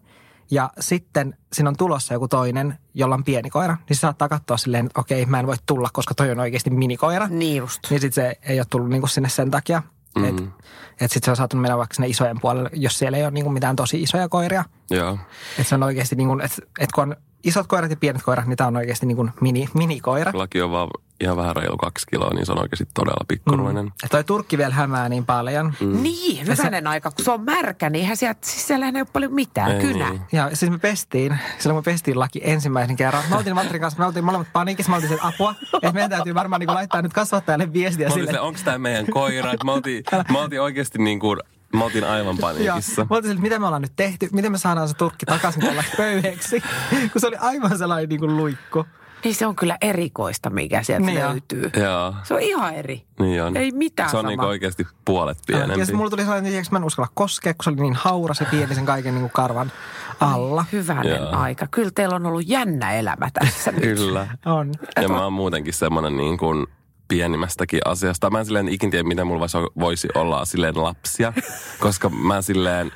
ja sitten siinä on tulossa joku toinen, jolla on pieni koira, niin se saattaa katsoa silleen, että okei, mä en voi tulla, koska toi on oikeasti minikoira. Niin just. Niin sitten se ei ole tullut niinku sinne sen takia. Mm. Että et sitten se on saattanut mennä vaikka sinne isojen puolelle, jos siellä ei ole niinku mitään tosi isoja koiria. Joo. Että se on oikeasti, niinku, että et kun on isot koirat ja pienet koirat, niin tämä on oikeasti niinku mini, minikoira. Laki on vaan ihan vähän reilu kaksi kiloa, niin se on oikeasti todella pikkuruinen. Mm. Ja toi turkki vielä hämää niin paljon. Mm. Niin, hyvänen aika. Kun se on märkä, niin eihän sieltä, siis siellähän ei ole paljon mitään. Ei Kynä. niin. Ja siis me pestiin, silloin me pestiin laki ensimmäisen kerran. Me oltiin Valtterin kanssa, me oltiin molemmat paniikissa, me oltiin sen apua. Että meidän täytyy varmaan niinku laittaa nyt kasvattajalle viestiä Mä sille. onko tämä meidän koira? Me oltiin, me oltiin oikeasti niin kuin, mä oltiin aivan paniikissa. mä oltiin sille, että mitä me ollaan nyt tehty, miten me saadaan se turkki takaisin tuollaksi pöyheeksi. Kun se oli aivan sellainen niin kuin luikku. Niin se on kyllä erikoista, mikä sieltä Niin löytyy. Joo, Se on ihan eri. niin on. Ei mitään Se on sama. niin oikeasti puolet pienempi. Ja sitten mulla tuli sellainen, että mä en uskalla koskea, kun se oli niin hauras ja pieni sen kaiken niin kuin karvan alla. Hyvänen Joo. aika. Kyllä teillä on ollut jännä elämä tässä nyt. Kyllä. On. Ja mä oon muutenkin semmoinen niin kuin pienimmästäkin asiasta. Mä en silleen ikin tiedä, miten mulla voisi- olla silleen lapsia, koska mä silleen,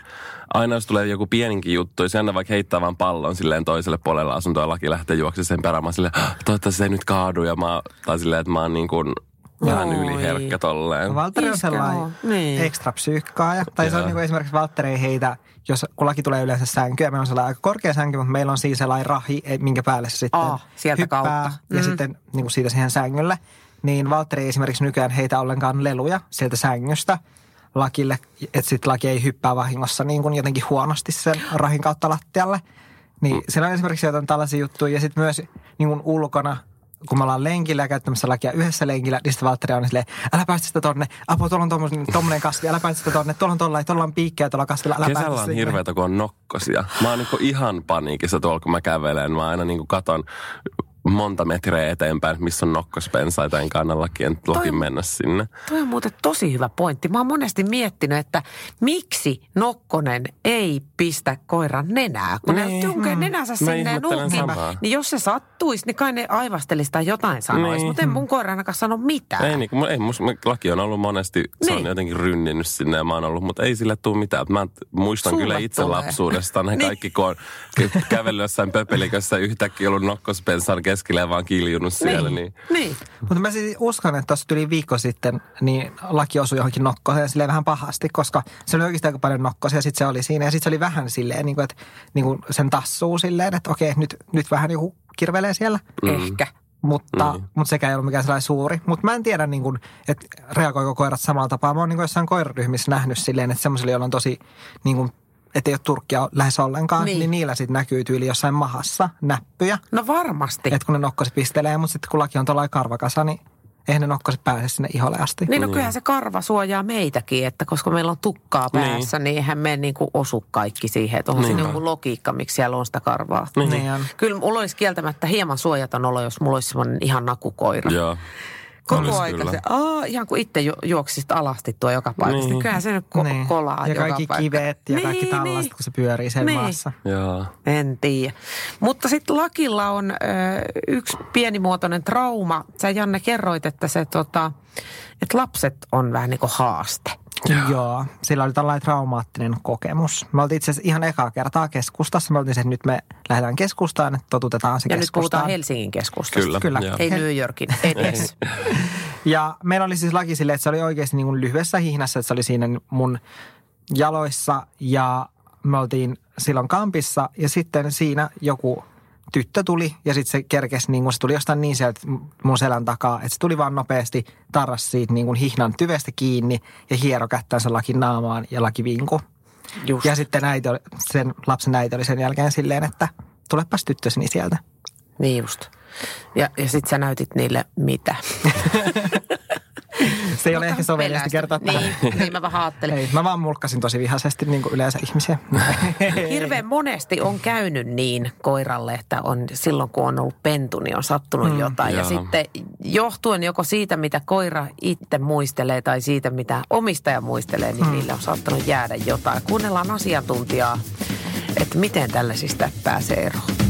aina jos tulee joku pieninkin juttu, se aina vaikka heittää vaan pallon silleen toiselle puolelle asuntoa ja laki lähtee juoksemaan sen perään. Mä oon silleen, "Ah, toivottavasti se ei nyt kaadu ja mä, tai silleen, että mä oon niin kuin vähän Oi. yliherkkä tolleen. Valtteri on sellainen niin. ekstra psyykkaaja. Tai se on niin kuin esimerkiksi Valtteri ei heitä, jos kun laki tulee yleensä sänkyä, meillä on sellainen aika korkea sänky, mutta meillä on siinä sellainen rahi, eh, minkä päälle se sitten Aa, sieltä hyppää kautta. ja Mm. sitten niin kuin siitä siihen sängylle. Niin Valtteri ei esimerkiksi nykyään heitä ollenkaan leluja sieltä sängystä lakille, että sitten laki ei hyppää vahingossa niin kuin jotenkin huonosti sen rahin kautta lattialle. Niin Mm. siellä on esimerkiksi jotain tällaisia juttuja ja sitten myös niin kuin ulkona kun me ollaan lenkillä ja käyttämässä lakia yhdessä lenkillä, niin sitten Valtteri on silleen, älä päästä sitä tonne, apua, tuolla on tommonen, tommonen kasvi, älä päästä sitä tonne, tuolla on tollain, tuolla on piikkejä tuolla kasvilla, älä Kesällä päästä on hirveätä, kun on nokkosia. Mä oon niinku ihan paniikissa tuolla, kun mä kävelen. Mä aina niinku katon monta metriä eteenpäin, missä on nokkospensaita, enkä anna lakien lokin mennä sinne. Toi on muuten tosi hyvä pointti. Mä oon monesti miettinyt, että miksi Nokkonen ei pistä koiran nenää, kun ne Niin. tunkee nenänsä Mä sinne samaa. Niin jos se sattuisi, niin kai ne aivastelisi tai jotain sanoisi. Niin. Mutta en mun koira ainakaan sano mitään. Ei, niin, kun, ei mus, laki on ollut monesti, se on Niin. jotenkin rynninyt sinne ja mä oon ollut, mutta ei sille tule mitään. Mä muistan Sulle kyllä itse tulee. lapsuudesta ne Niin. kaikki, kun on kävellyt jossain pöpelikössä yhtäkkiä ollut nokkospensan keskellä ja vaan kiljunut siellä. Niin. niin. Mutta mä siis uskon, että tuossa tuli viikko sitten, niin laki osui johonkin nokkoseen silleen vähän pahasti, koska se oli oikeasti aika paljon nokkosia ja sitten se oli siinä. Ja sitten se oli vähän silleen, niin kuin, että niin kuin sen tassuu silleen, että okei, nyt, nyt vähän joku kirvelee siellä. Ehkä. Mutta, Mm. mm. mutta sekään ei ollut mikään sellainen suuri. Mutta mä en tiedä, niin kuin, että reagoiko koirat samalla tapaa. Mä oon niin kuin jossain koiraryhmissä nähnyt silleen, että semmoisilla, joilla on tosi, niin kuin, että ei ole turkkia lähes ollenkaan, Niin. niin, niin niillä sitten näkyy tyyli jossain mahassa näppyjä. No varmasti. Että kun ne nokkoset pistelee, mutta sitten kun laki on tuollainen karvakasa, niin eihän ne nokkoset pääse sinne iholle asti. Niin no kyllähän se karva suojaa meitäkin, että koska meillä on tukkaa päässä, niin, niin eihän me niinku osu kaikki siihen. Että onhan siinä Niinpä. joku logiikka, miksi siellä on sitä karvaa. Niin on. Kyllä mulla olisi kieltämättä hieman suojaton olo, jos mulla olisi semmoinen ihan nakukoira. Joo. Koko Olisi aika kyllä. se, aa, ihan kuin itse ju- juoksisit alasti tuo joka paikasta. Niin. Niin. Kyllähän se nyt ko- Niin. kolaa Ja joka kaikki paikka. kivet ja niin, kaikki tällaiset, Niin. kun se pyörii siellä Niin. maassa. Joo. En tiedä. Mutta sitten Lakilla on ö, yksi pienimuotoinen trauma. Sä Janne kerroit, että se tota, että lapset on vähän niin kuin haaste. Joo. Joo, sillä oli tällainen traumaattinen kokemus. Me oltiin itse asiassa ihan ekaa kertaa keskustassa. Me oltiin se, että nyt me lähdetään keskustaan, että totutetaan se Ja nyt keskustaan. puhutaan Helsingin keskustasta. Kyllä. Kyllä. joo. Ei New Yorkin edes. Ja meillä oli siis laki silleen, että se oli oikeasti niin kuin lyhyessä hihnassa, että se oli siinä mun jaloissa ja me oltiin silloin kampissa ja sitten siinä joku tyttö tuli ja sitten se kerkesi, niin kun se tuli jostain niin sieltä mun selän takaa, että se tuli vaan nopeasti, tarras siitä niin kuin hihnan tyvestä kiinni ja hiero kättänsä laki naamaan ja laki vinku. Just. Ja sitten äiti, oli- sen lapsen äiti oli sen jälkeen silleen, että tulepas tyttöseni sieltä. Niin just. Ja, ja sit sä näytit niille mitä. Se ei ole ehkä sovellisesti kertoa tähän. Niin, niin mä vähän ajattelin. Ei, mä vaan mulkkasin tosi vihaisesti niin kuin yleensä ihmisiä. Hirveän monesti on käynyt niin koiralle, että on silloin kun on ollut pentu, niin on sattunut mm, jotain. Ja joo. sitten johtuen joko siitä, mitä koira itse muistelee tai siitä, mitä omistaja muistelee, niin mm. niille on saattanut jäädä jotain. Kuunnellaan asiantuntijaa, että miten tällaisista pääsee eroon.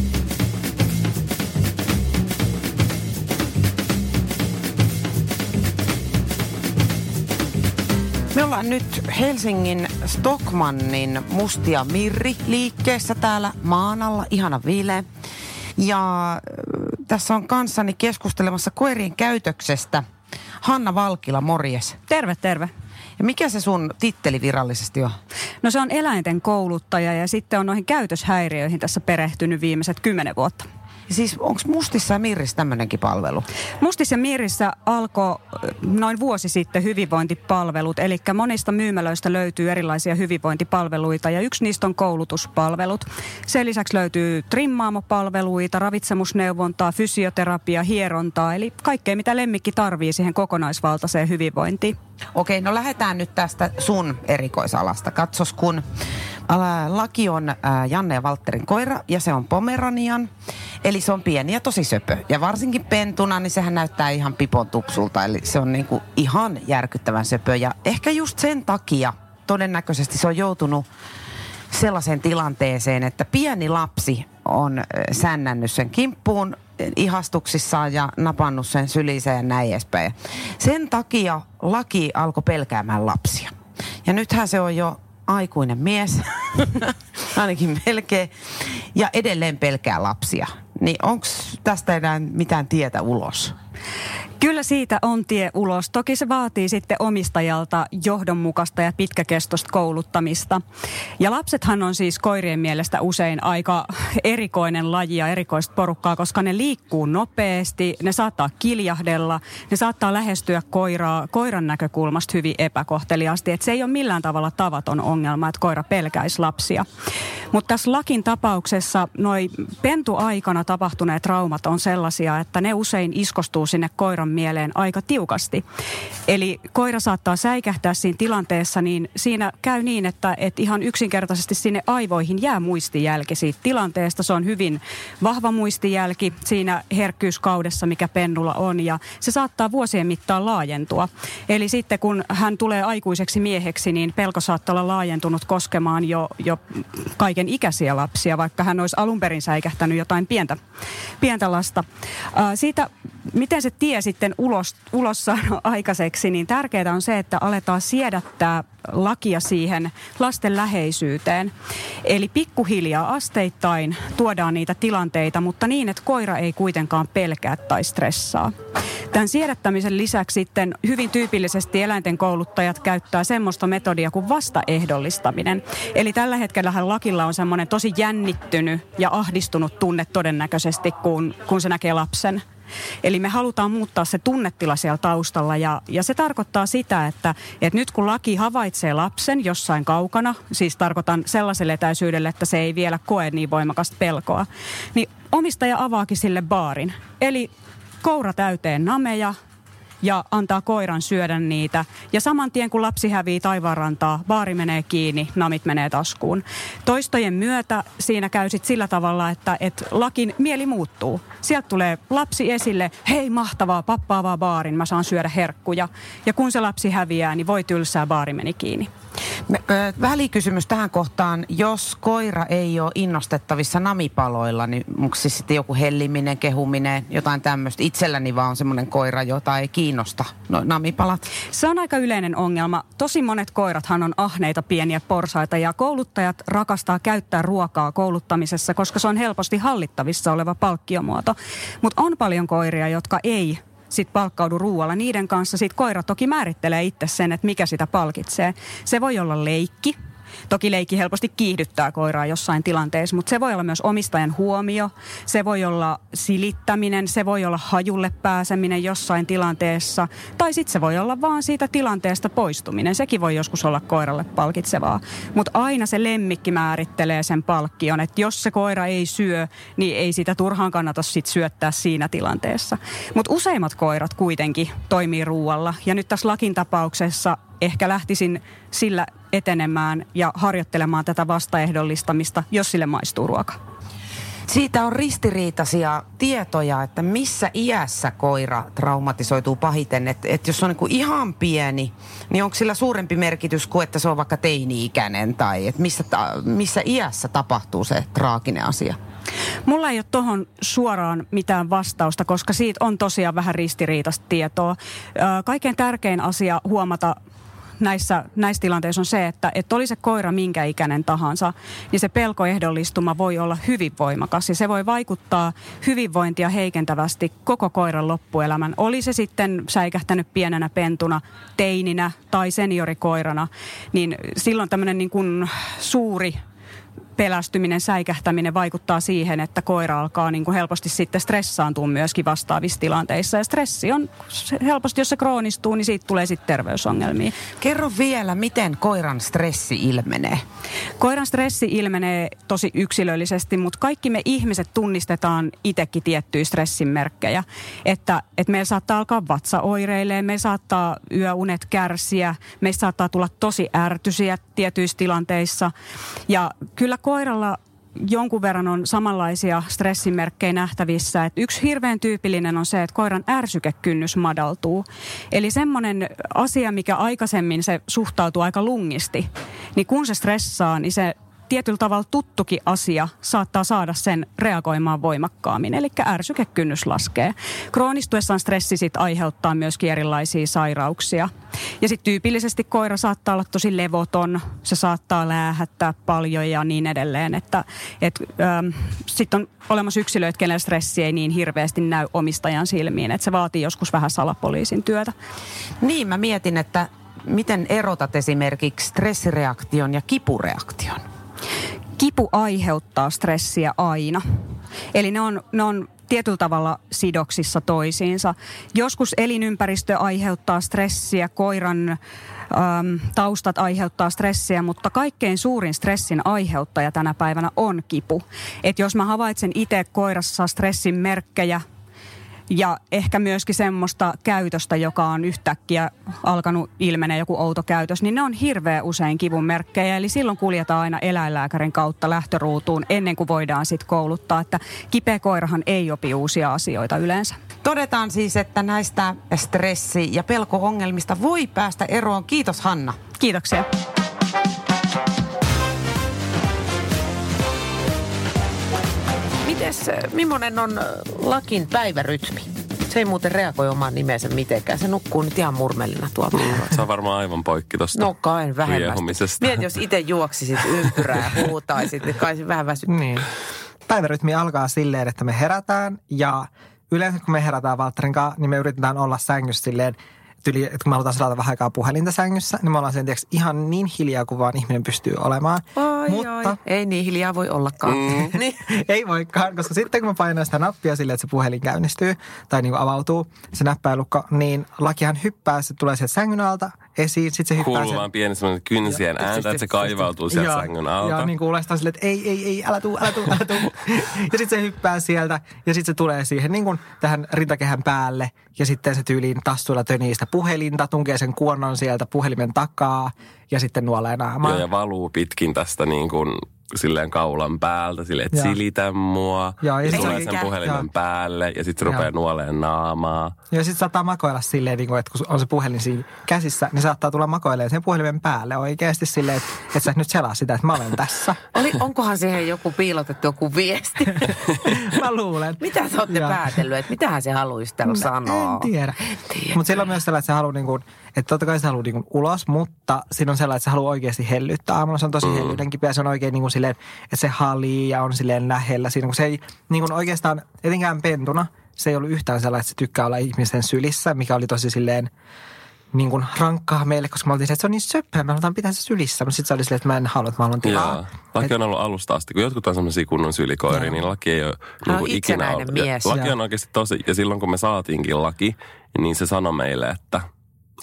Me ollaan nyt Helsingin Stockmannin Mustia Mirri liikkeessä täällä maan alla, ihana viileä. Ja äh, tässä on kanssani keskustelemassa koirien käytöksestä Hanna Valkila, morjes. Terve, terve. Ja mikä se sun titteli virallisesti on? No se on eläinten kouluttaja ja sitten on noihin käytöshäiriöihin tässä perehtynyt viimeiset kymmenen vuotta. Siis onko Mustissa ja Mirrissä tämmöinenkin palvelu? Mustis ja Miirissä alkoi ö, noin vuosi sitten hyvinvointipalvelut, eli monista myymälöistä löytyy erilaisia hyvinvointipalveluita ja yksi niistä on koulutuspalvelut. Sen lisäksi löytyy trimmaamopalveluita, ravitsemusneuvontaa, fysioterapia, hierontaa, eli kaikkea mitä lemmikki tarvii siihen kokonaisvaltaiseen hyvinvointiin. Okei, no lähdetään nyt tästä sun erikoisalasta. Katsos, kun laki on Janne ja Valtterin koira ja se on Pomeranian. Eli se on pieni ja tosi söpö. Ja varsinkin pentuna, niin sehän näyttää ihan pipon tupsulta. Eli se on niinku ihan järkyttävän söpö. Ja ehkä just sen takia todennäköisesti se on joutunut sellaiseen tilanteeseen, että pieni lapsi on sännännyt sen kimppuun ihastuksissaan ja napannut sen syliiseen ja näin edespäin. Sen takia laki alkoi pelkäämään lapsia. Ja nythän se on jo aikuinen mies, ainakin melkein, ja edelleen pelkää lapsia. Niin onko tästä enää mitään tietä ulos? Kyllä siitä on tie ulos. Toki se vaatii sitten omistajalta johdonmukaista ja pitkäkestoista kouluttamista. Ja lapsethan on siis koirien mielestä usein aika erikoinen laji ja erikoista porukkaa, koska ne liikkuu nopeasti, ne saattaa kiljahdella, ne saattaa lähestyä koiraa koiran näkökulmasta hyvin epäkohteliaasti. Että se ei ole millään tavalla tavaton ongelma, että koira pelkäisi lapsia. Mutta tässä lakin tapauksessa noi pentuaikana tapahtuneet traumat on sellaisia, että ne usein iskostuu sinne koiran mieleen aika tiukasti. Eli koira saattaa säikähtää siinä tilanteessa, niin siinä käy niin, että, että ihan yksinkertaisesti sinne aivoihin jää muistijälki siitä tilanteesta. Se on hyvin vahva muistijälki siinä herkkyyskaudessa, mikä pennulla on, ja se saattaa vuosien mittaan laajentua. Eli sitten kun hän tulee aikuiseksi mieheksi, niin pelko saattaa olla laajentunut koskemaan jo, jo kaiken ikäisiä lapsia, vaikka hän olisi alun perin säikähtänyt jotain pientä, pientä lasta. Ää, siitä, miten se tie sitten ulos, ulos saada aikaiseksi, niin tärkeää on se, että aletaan siedättää lakia siihen lasten läheisyyteen. Eli pikkuhiljaa asteittain tuodaan niitä tilanteita, mutta niin, että koira ei kuitenkaan pelkää tai stressaa. Tämän siedättämisen lisäksi sitten hyvin tyypillisesti eläinten kouluttajat käyttää semmoista metodia kuin vastaehdollistaminen. Eli tällä hetkellä lakilla on semmoinen tosi jännittynyt ja ahdistunut tunne todennäköisesti, kun, kun se näkee lapsen. Eli me halutaan muuttaa se tunnetila siellä taustalla ja, ja se tarkoittaa sitä, että, että nyt kun laki havaitsee lapsen jossain kaukana, siis tarkoitan sellaiselle etäisyydelle, että se ei vielä koe niin voimakasta pelkoa, niin omistaja avaakin sille baarin. Eli koura täyteen nameja, ja antaa koiran syödä niitä. Ja saman tien kun lapsi hävii taivaanrantaa, baari menee kiinni, namit menee taskuun. Toistojen myötä siinä käy sit sillä tavalla, että et lakin mieli muuttuu. Sieltä tulee lapsi esille, hei mahtavaa, pappaavaa baarin, mä saan syödä herkkuja. Ja kun se lapsi häviää, niin voi tylsää, baari meni kiinni. Välikysymys tähän kohtaan. Jos koira ei ole innostettavissa namipaloilla, niin onko siis sitten joku helliminen, kehuminen, jotain tämmöistä? Itselläni vaan on semmoinen koira, jota ei kiinnosta no, namipalat. Se on aika yleinen ongelma. Tosi monet koirathan on ahneita pieniä porsaita ja kouluttajat rakastaa käyttää ruokaa kouluttamisessa, koska se on helposti hallittavissa oleva palkkiomuoto. Mutta on paljon koiria, jotka ei sit palkkaudu ruoalla. Niiden kanssa sit koira toki määrittelee itse sen, että mikä sitä palkitsee. Se voi olla leikki, toki leikki helposti kiihdyttää koiraa jossain tilanteessa, mutta se voi olla myös omistajan huomio, se voi olla silittäminen, se voi olla hajulle pääseminen jossain tilanteessa, tai sitten se voi olla vaan siitä tilanteesta poistuminen. Sekin voi joskus olla koiralle palkitsevaa. Mutta aina se lemmikki määrittelee sen palkkion, että jos se koira ei syö, niin ei sitä turhaan kannata sit syöttää siinä tilanteessa. Mutta useimmat koirat kuitenkin toimii ruualla. Ja nyt tässä lakin tapauksessa ehkä lähtisin sillä etenemään ja harjoittelemaan tätä vastaehdollistamista, jos sille maistuu ruoka. Siitä on ristiriitaisia tietoja, että missä iässä koira traumatisoituu pahiten. Että et jos on niin kuin ihan pieni, niin onko sillä suurempi merkitys kuin että se on vaikka teini-ikäinen tai että missä, missä iässä tapahtuu se traaginen asia? Mulla ei ole tuohon suoraan mitään vastausta, koska siitä on tosiaan vähän ristiriitaista tietoa. Kaikkein tärkein asia huomata näissä, näissä tilanteissa on se, että, että oli se koira minkä ikäinen tahansa, niin se pelkoehdollistuma voi olla hyvin voimakas ja se voi vaikuttaa hyvinvointia heikentävästi koko koiran loppuelämän. Oli se sitten säikähtänyt pienenä pentuna, teininä tai seniorikoirana, niin silloin tämmöinen niin kuin suuri pelästyminen, säikähtäminen vaikuttaa siihen, että koira alkaa niin kuin helposti sitten stressaantua myöskin vastaavissa tilanteissa. Ja stressi on helposti, jos se kroonistuu, niin siitä tulee sitten terveysongelmia. Kerro vielä, miten koiran stressi ilmenee? Koiran stressi ilmenee tosi yksilöllisesti, mutta kaikki me ihmiset tunnistetaan itsekin tiettyjä stressin merkkejä. Että, että meillä saattaa alkaa vatsaoireilemaan, me saattaa yöunet kärsiä, meistä saattaa tulla tosi ärtyisiä tietyissä tilanteissa. Ja kyllä koiralla jonkun verran on samanlaisia stressimerkkejä nähtävissä. Et yksi hirveän tyypillinen on se, että koiran ärsykekynnys madaltuu. Eli semmoinen asia, mikä aikaisemmin se suhtautuu aika lungisti, niin kun se stressaa, niin se tietyllä tavalla tuttukin asia saattaa saada sen reagoimaan voimakkaammin. Eli ärsykekynnys laskee. Kroonistuessaan stressi sit aiheuttaa myöskin erilaisia sairauksia. Ja sitten tyypillisesti koira saattaa olla tosi levoton, se saattaa läähättää paljon ja niin edelleen. Että et, ähm, sitten on olemassa yksilöitä, kenellä stressi ei niin hirveästi näy omistajan silmiin. Että se vaatii joskus vähän salapoliisin työtä. Niin, mä mietin, että miten erotat esimerkiksi stressireaktion ja kipureaktion? Kipu aiheuttaa stressiä aina. Eli ne on, ne on tietyllä tavalla sidoksissa toisiinsa. Joskus elinympäristö aiheuttaa stressiä, koiran äm, taustat aiheuttaa stressiä, mutta kaikkein suurin stressin aiheuttaja tänä päivänä on kipu. Et jos mä havaitsen itse koirassa stressin merkkejä, ja ehkä myöskin semmoista käytöstä, joka on yhtäkkiä alkanut ilmenee joku outo käytös, niin ne on hirveän usein kivun merkkejä. Eli silloin kuljetaan aina eläinlääkärin kautta lähtöruutuun ennen kuin voidaan sitten kouluttaa, että kipeä koirahan ei opi uusia asioita yleensä. Todetaan siis, että näistä stressi- ja pelko-ongelmista voi päästä eroon. Kiitos Hanna. Kiitoksia. Mites, millainen on lakin päivärytmi? Se ei muuten reagoi omaan nimensä mitenkään. Se nukkuu nyt ihan murmelina tuolta. Se on varmaan aivan poikki tosta No kai vähemmästä. Miet, jos itse juoksisit ympyrää ja huutaisit, niin kai se vähän väsyttää. Niin. Päivärytmi alkaa silleen, että me herätään ja yleensä kun me herätään Valtterin kanssa, niin me yritetään olla sängyssä silleen – tyli, että kun me halutaan selata vähän aikaa puhelinta sängyssä, niin me ollaan sen tiiäks, ihan niin hiljaa kuin vaan ihminen pystyy olemaan. Oi, Mutta, oi. Ei niin hiljaa voi ollakaan. Mm. niin. ei voikaan, koska sitten kun mä painan sitä nappia silleen, että se puhelin käynnistyy tai niin kuin avautuu, se näppäilukko, niin lakihan hyppää, se tulee sieltä sängyn alta esiin, sitten se hyppää Kuuluu vaan pieni semmoinen kynsien ja, ääntä, että se kaivautuu sieltä ja, sängyn alta. Ja niin kuulee sitä silleen, että ei, ei, ei, älä tuu, älä tuu, älä tuu. ja sitten se hyppää sieltä ja sitten se tulee siihen niin kuin tähän rintakehän päälle ja sitten se tyyliin tassuilla tönii sitä puhelinta, tunkee sen kuonnon sieltä puhelimen takaa ja sitten nuolee naamaa. Joo, ja valuu pitkin tästä niin kuin silleen kaulan päältä, silleen, että silitä mua. Joo, ja, ja tulee sen puhelimen ja. päälle ja sitten se rupeaa nuoleen naamaa. Ja sitten saattaa makoilla silleen, niin kuin, että kun on se puhelin siinä käsissä, niin saattaa tulla makoilemaan sen puhelimen päälle oikeasti silleen, että, että sä nyt selaa sitä, että mä olen tässä. Oli, onkohan siihen joku piilotettu joku viesti? mä luulen. Mitä sä ootte päätellyt, että mitähän se haluaisi täällä no, sanoa? En tiedä. tiedä. Mutta sillä on myös sellainen, että se haluaa niin kuin, että totta kai se haluaa niin kuin ulos, mutta siinä on sellainen, että se haluaa oikeasti hellyttää. Aamulla se on tosi mm. hellyyden kipeä, se on oikein niin kuin silleen, että se halii ja on silleen lähellä siinä, kun se ei niin kuin oikeastaan, etenkään pentuna, se ei ollut yhtään sellainen, että se tykkää olla ihmisten sylissä, mikä oli tosi silleen, niin kuin rankkaa meille, koska me oltiin se, että se on niin söpöä, me halutaan pitää se sylissä. Mutta sitten se oli silleen, että mä en halua, että mä haluan tilaa. Joo. Laki on ollut alusta asti. Kun jotkut on semmoisia kunnon sylikoiria, niin laki ei ole niin kuin ikinä ollut. Ja mies. Laki on oikeasti tosi, ja silloin kun me saatiinkin laki, niin se sanoi meille, että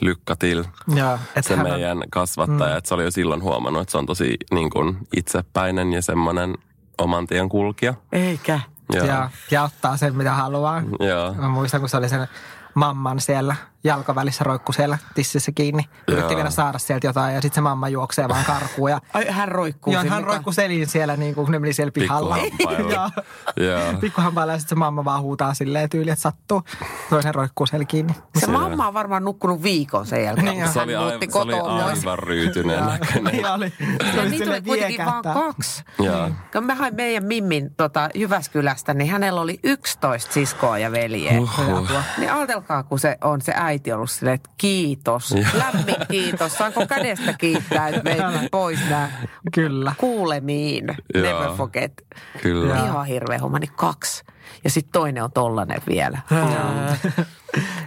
lykka till. Että Se hän meidän kasvattaja, että se oli jo silloin huomannut, että se on tosi niin kuin itsepäinen ja semmoinen oman tien kulkija. Eikä. Joo. Ja, ja ottaa sen, mitä haluaa. Joo. Mä muistan, kun se oli sen mamman siellä jalkavälissä roikku siellä tississä kiinni. Yritti Joo. vielä saada sieltä jotain ja sitten se mamma juoksee vaan karkuun. Ja, Ai, hän roikkuu ja sen hän roikkuu selin siellä, niin kuin kun ne meni siellä pihalla. Pikkuhampailla. Joo. Joo. Pikkuhampailla ja sitten se mamma vaan huutaa silleen tyyli, että sattuu. Toinen roikkuu siellä kiinni. Se mamma on varmaan nukkunut viikon sen jälkeen. Niin, kun Se hän oli, muutti aivan, se oli aivan ryytyneen näköinen. Niin oli. Se Ja oli niitä oli kuitenkin vaan viekähtää. kaksi. Joo. Kun mä hain meidän Mimmin tota, Jyväskylästä, niin hänellä oli 11 siskoa ja veljeä. Uhuh. Niin ajatelkaa, kun se on se äiti ollut silleen, että kiitos, lämmin kiitos. Saanko kädestä kiittää, että veit pois nämä Kyllä. kuulemiin. Joo. Never forget. Kyllä. Ihan hirveä homma, niin kaksi. Ja sitten toinen on tollanen vielä.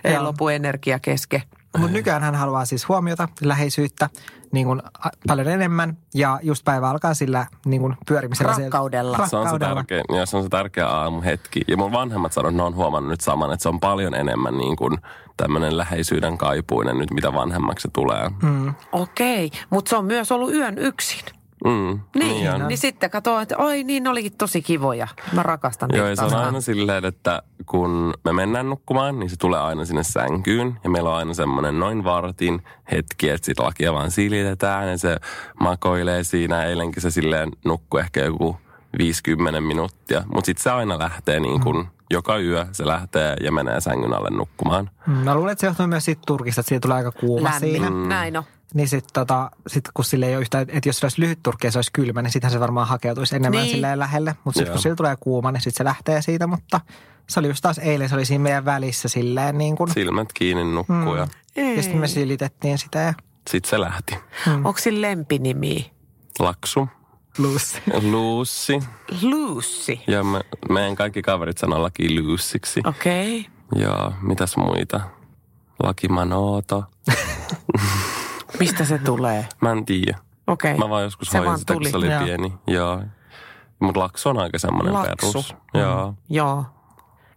Ei lopu energia kesken. Mutta nykyään hän haluaa siis huomiota, läheisyyttä niin kuin paljon enemmän. Ja just päivä alkaa sillä niin kuin pyörimisellä. Rakkaudella. Se on se tärkeä, ja se on se tärkeä aamuhetki. Ja mun vanhemmat sanoo, että ne on huomannut nyt saman, että se on paljon enemmän niin kuin tämmöinen läheisyyden kaipuinen nyt, mitä vanhemmaksi se tulee. Mm. Okei, mutta se on myös ollut yön yksin. Mm. Niin, on. niin sitten katsoo, että oi niin olikin tosi kivoja. Mä rakastan Joo, niitä ja se on aina silleen, että kun me mennään nukkumaan, niin se tulee aina sinne sänkyyn. Ja meillä on aina semmoinen noin vartin hetki, että sit lakia vaan silitetään ja se makoilee siinä. Eilenkin se silleen nukkui ehkä joku 50 minuuttia. Mutta sitten se aina lähtee niin kuin, joka yö se lähtee ja menee sängyn alle nukkumaan. Mm, Mä luulen, että se johtuu myös siitä turkista, että siitä tulee aika kuuma Lämmin, siinä. näin on. Niin sitten tota, sit kun sille ei ole yhtään, että jos se olisi lyhyt turkki ja se olisi kylmä, niin sittenhän se varmaan hakeutuisi enemmän Niin. silleen lähelle. Mutta sitten kun sillä tulee kuuma, niin sitten se lähtee siitä. Mutta se oli just taas eilen, se oli siinä meidän välissä silleen niin kuin. Silmät kiinni nukkuu ja Ja sitten me silitettiin sitä ja sitten se lähti. Onko sillä lempinimi? Laksu, Lucy. Luussi Lucy. ja me, meidän kaikki kaverit sanoo laki Luussiksi. Okei. Okay. Ja mitäs muita? Laki Manooto. Mistä se tulee? Mä en tiedä. Okei. Mä vaan joskus Se hoidin vaan sitä, kun se oli Joo. pieni. Joo. Mutta laksu on aika semmoinen Laksu. perus. Joo. Joo.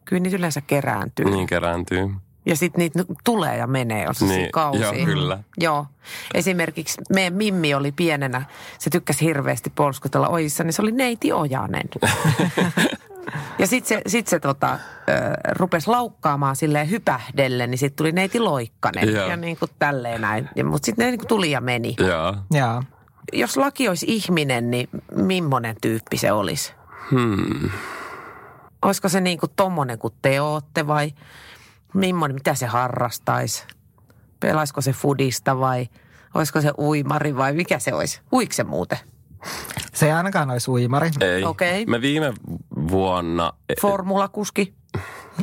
Kyllä niitä yleensä kerääntyy. Niin kerääntyy. Ja sitten niitä tulee ja menee, on se Niin, niin, kausi. joo, kyllä. Joo. Esimerkiksi meidän Mimmi oli pienenä, se tykkäsi hirveästi polskutella ojissa, niin se oli neiti Ojanen. ja sitten se, sit se tota, rupesi laukkaamaan silleen hypähdelle, niin sitten tuli neiti Loikkanen. Joo. Ja niin kuin tälleen näin. Mutta sitten ne niin kuin tuli ja meni. Joo. Joo. Jos laki olisi ihminen, niin millainen tyyppi se olisi? Hmm. Olisiko se niin kuin tommonen kuin te ootte vai millainen, mitä se harrastaisi? Pelaisiko se fudista vai olisiko se uimari vai mikä se olisi? Uiko se muuten? Se ei ainakaan olisi uimari. Ei. Okei. Me viime vuonna, Formulakuski?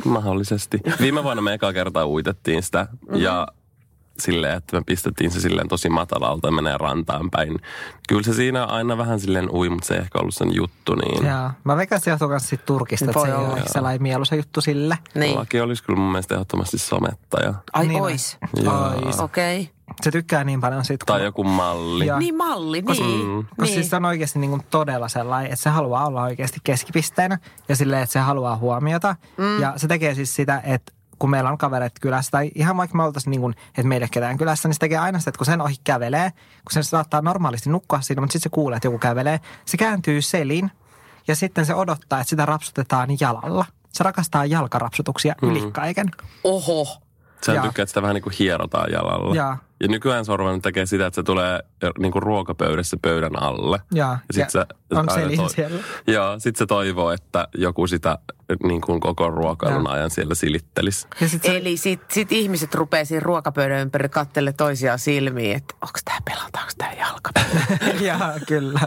mahdollisesti, viime vuonna me ekaa kertaa uitettiin sitä. Mhm. Ja silleen, että me pistettiin se silleen tosi matalalta ja menee rantaan päin. Kyllä se siinä aina vähän silleen ui, mutta se ei ehkä ollut sen juttu. Niin Joo. Mä veikkaan, että se johtuu myös siitä turkista, että se ei ole sellainen mieluisa juttu sille. Niin. Laki olisi kyllä mun mielestä ehdottomasti somettaja. Ai Niin ois. Joo. Ois. Okei. Okay. Se tykkää niin paljon siitä, Tai joku malli. Joo. Niin malli, niin. Mm. Koska niin. siis se on oikeasti niin kuin todella sellainen, että se haluaa olla oikeasti keskipisteenä ja silleen, että se haluaa huomiota. Mm. Ja se tekee siis sitä, että kun meillä on kavereita kylässä tai ihan vaikka me oltaisiin niin kuin, että meillä ei ole ketään kylässä, niin se tekee aina sitä, että kun sen ohi kävelee, kun se saattaa normaalisti nukkua siinä, mutta sitten se kuulee, että joku kävelee, se kääntyy selin ja sitten se odottaa, että sitä rapsutetaan jalalla. Se rakastaa jalkarapsutuksia mm. yli kaiken. Oho. Sä Joo. tykkää, että sitä vähän niin kuin hierotaan jalalla. Joo. Ja nykyään Sorvan tekee sitä, että se tulee niin kuin ruokapöydässä pöydän alle. Ja, Ja sit se on aina selin toi- siellä. Joo, sit se toivoo, että joku sitä niin kuin koko ruokailun ajan siellä silittelisi. Ja sit se, Eli sit, sit ihmiset rupeaa siinä ruokapöydän ympäri kattele toisiaan silmiin, että onko tämä pelataanko tämä jalkapallo. Joo, kyllä.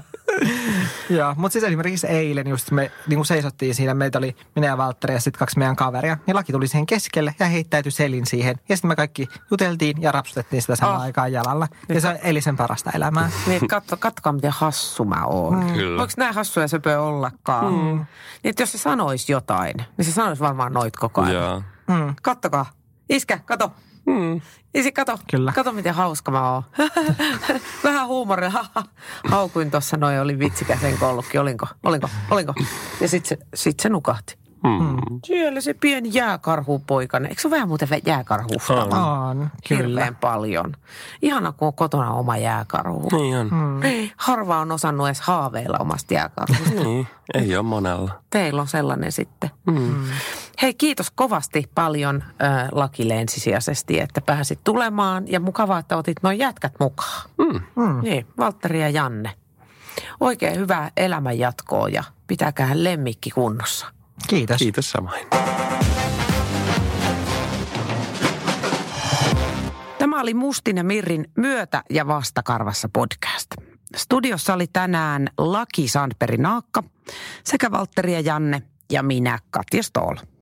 Joo, mutta siis esimerkiksi eilen just me niin kuin seisottiin siinä, meitä oli minä ja Valtteri ja sitten kaksi meidän kaveria. Ja laki tuli siihen keskelle ja heittäytyi selin siihen. Ja sitten me kaikki juteltiin ja rapsutettiin sitä samaan Ah. aikaan jalalla. Ja se eli sen parasta elämää. Niin, katso, katsokaa miten hassu mä oon. Mm. Kyllä. Onko näin hassuja söpöä ollakaan? Mm. Niin, että jos se sanoisi jotain, niin se sanoisi varmaan noit koko ajan. Joo. Mm. Kattokaa. Iskä, kato. Mm. Isi, kato, Kyllä. kato miten hauska mä oon. Vähän huumorilla. Haukuin tuossa, noin oli vitsikäsen kollukki. Olinko, olinko, olinko? Ja sitten se, sit se nukahti. Mm. Siellä se pieni jääkarhupoikainen. Eikö se ole vähän muuten jääkarhusta? On. Kyllä. Hirveän paljon. Ihana, kun on kotona oma jääkarhu. Niin on. Mm. Ei, Harva on osannut edes haaveilla omasta jääkarhusta. Niin, ei ole monella. Teillä on sellainen sitten. Mm. Hei, kiitos kovasti paljon äh, Lakille ensisijaisesti, että pääsit tulemaan. Ja mukavaa, että otit noin jätkät mukaan. Mm. Mm. Niin, Valtteri ja Janne. Oikein hyvää elämänjatkoa ja pitäkää lemmikki kunnossa. Kiitos. Kiitos samoin. Tämä oli Mustin ja Mirrin Myötä ja Vastakarvassa podcast. Studiossa oli tänään Laki Sandperi Naakka sekä Valtteri ja Janne ja minä Katja Stoll.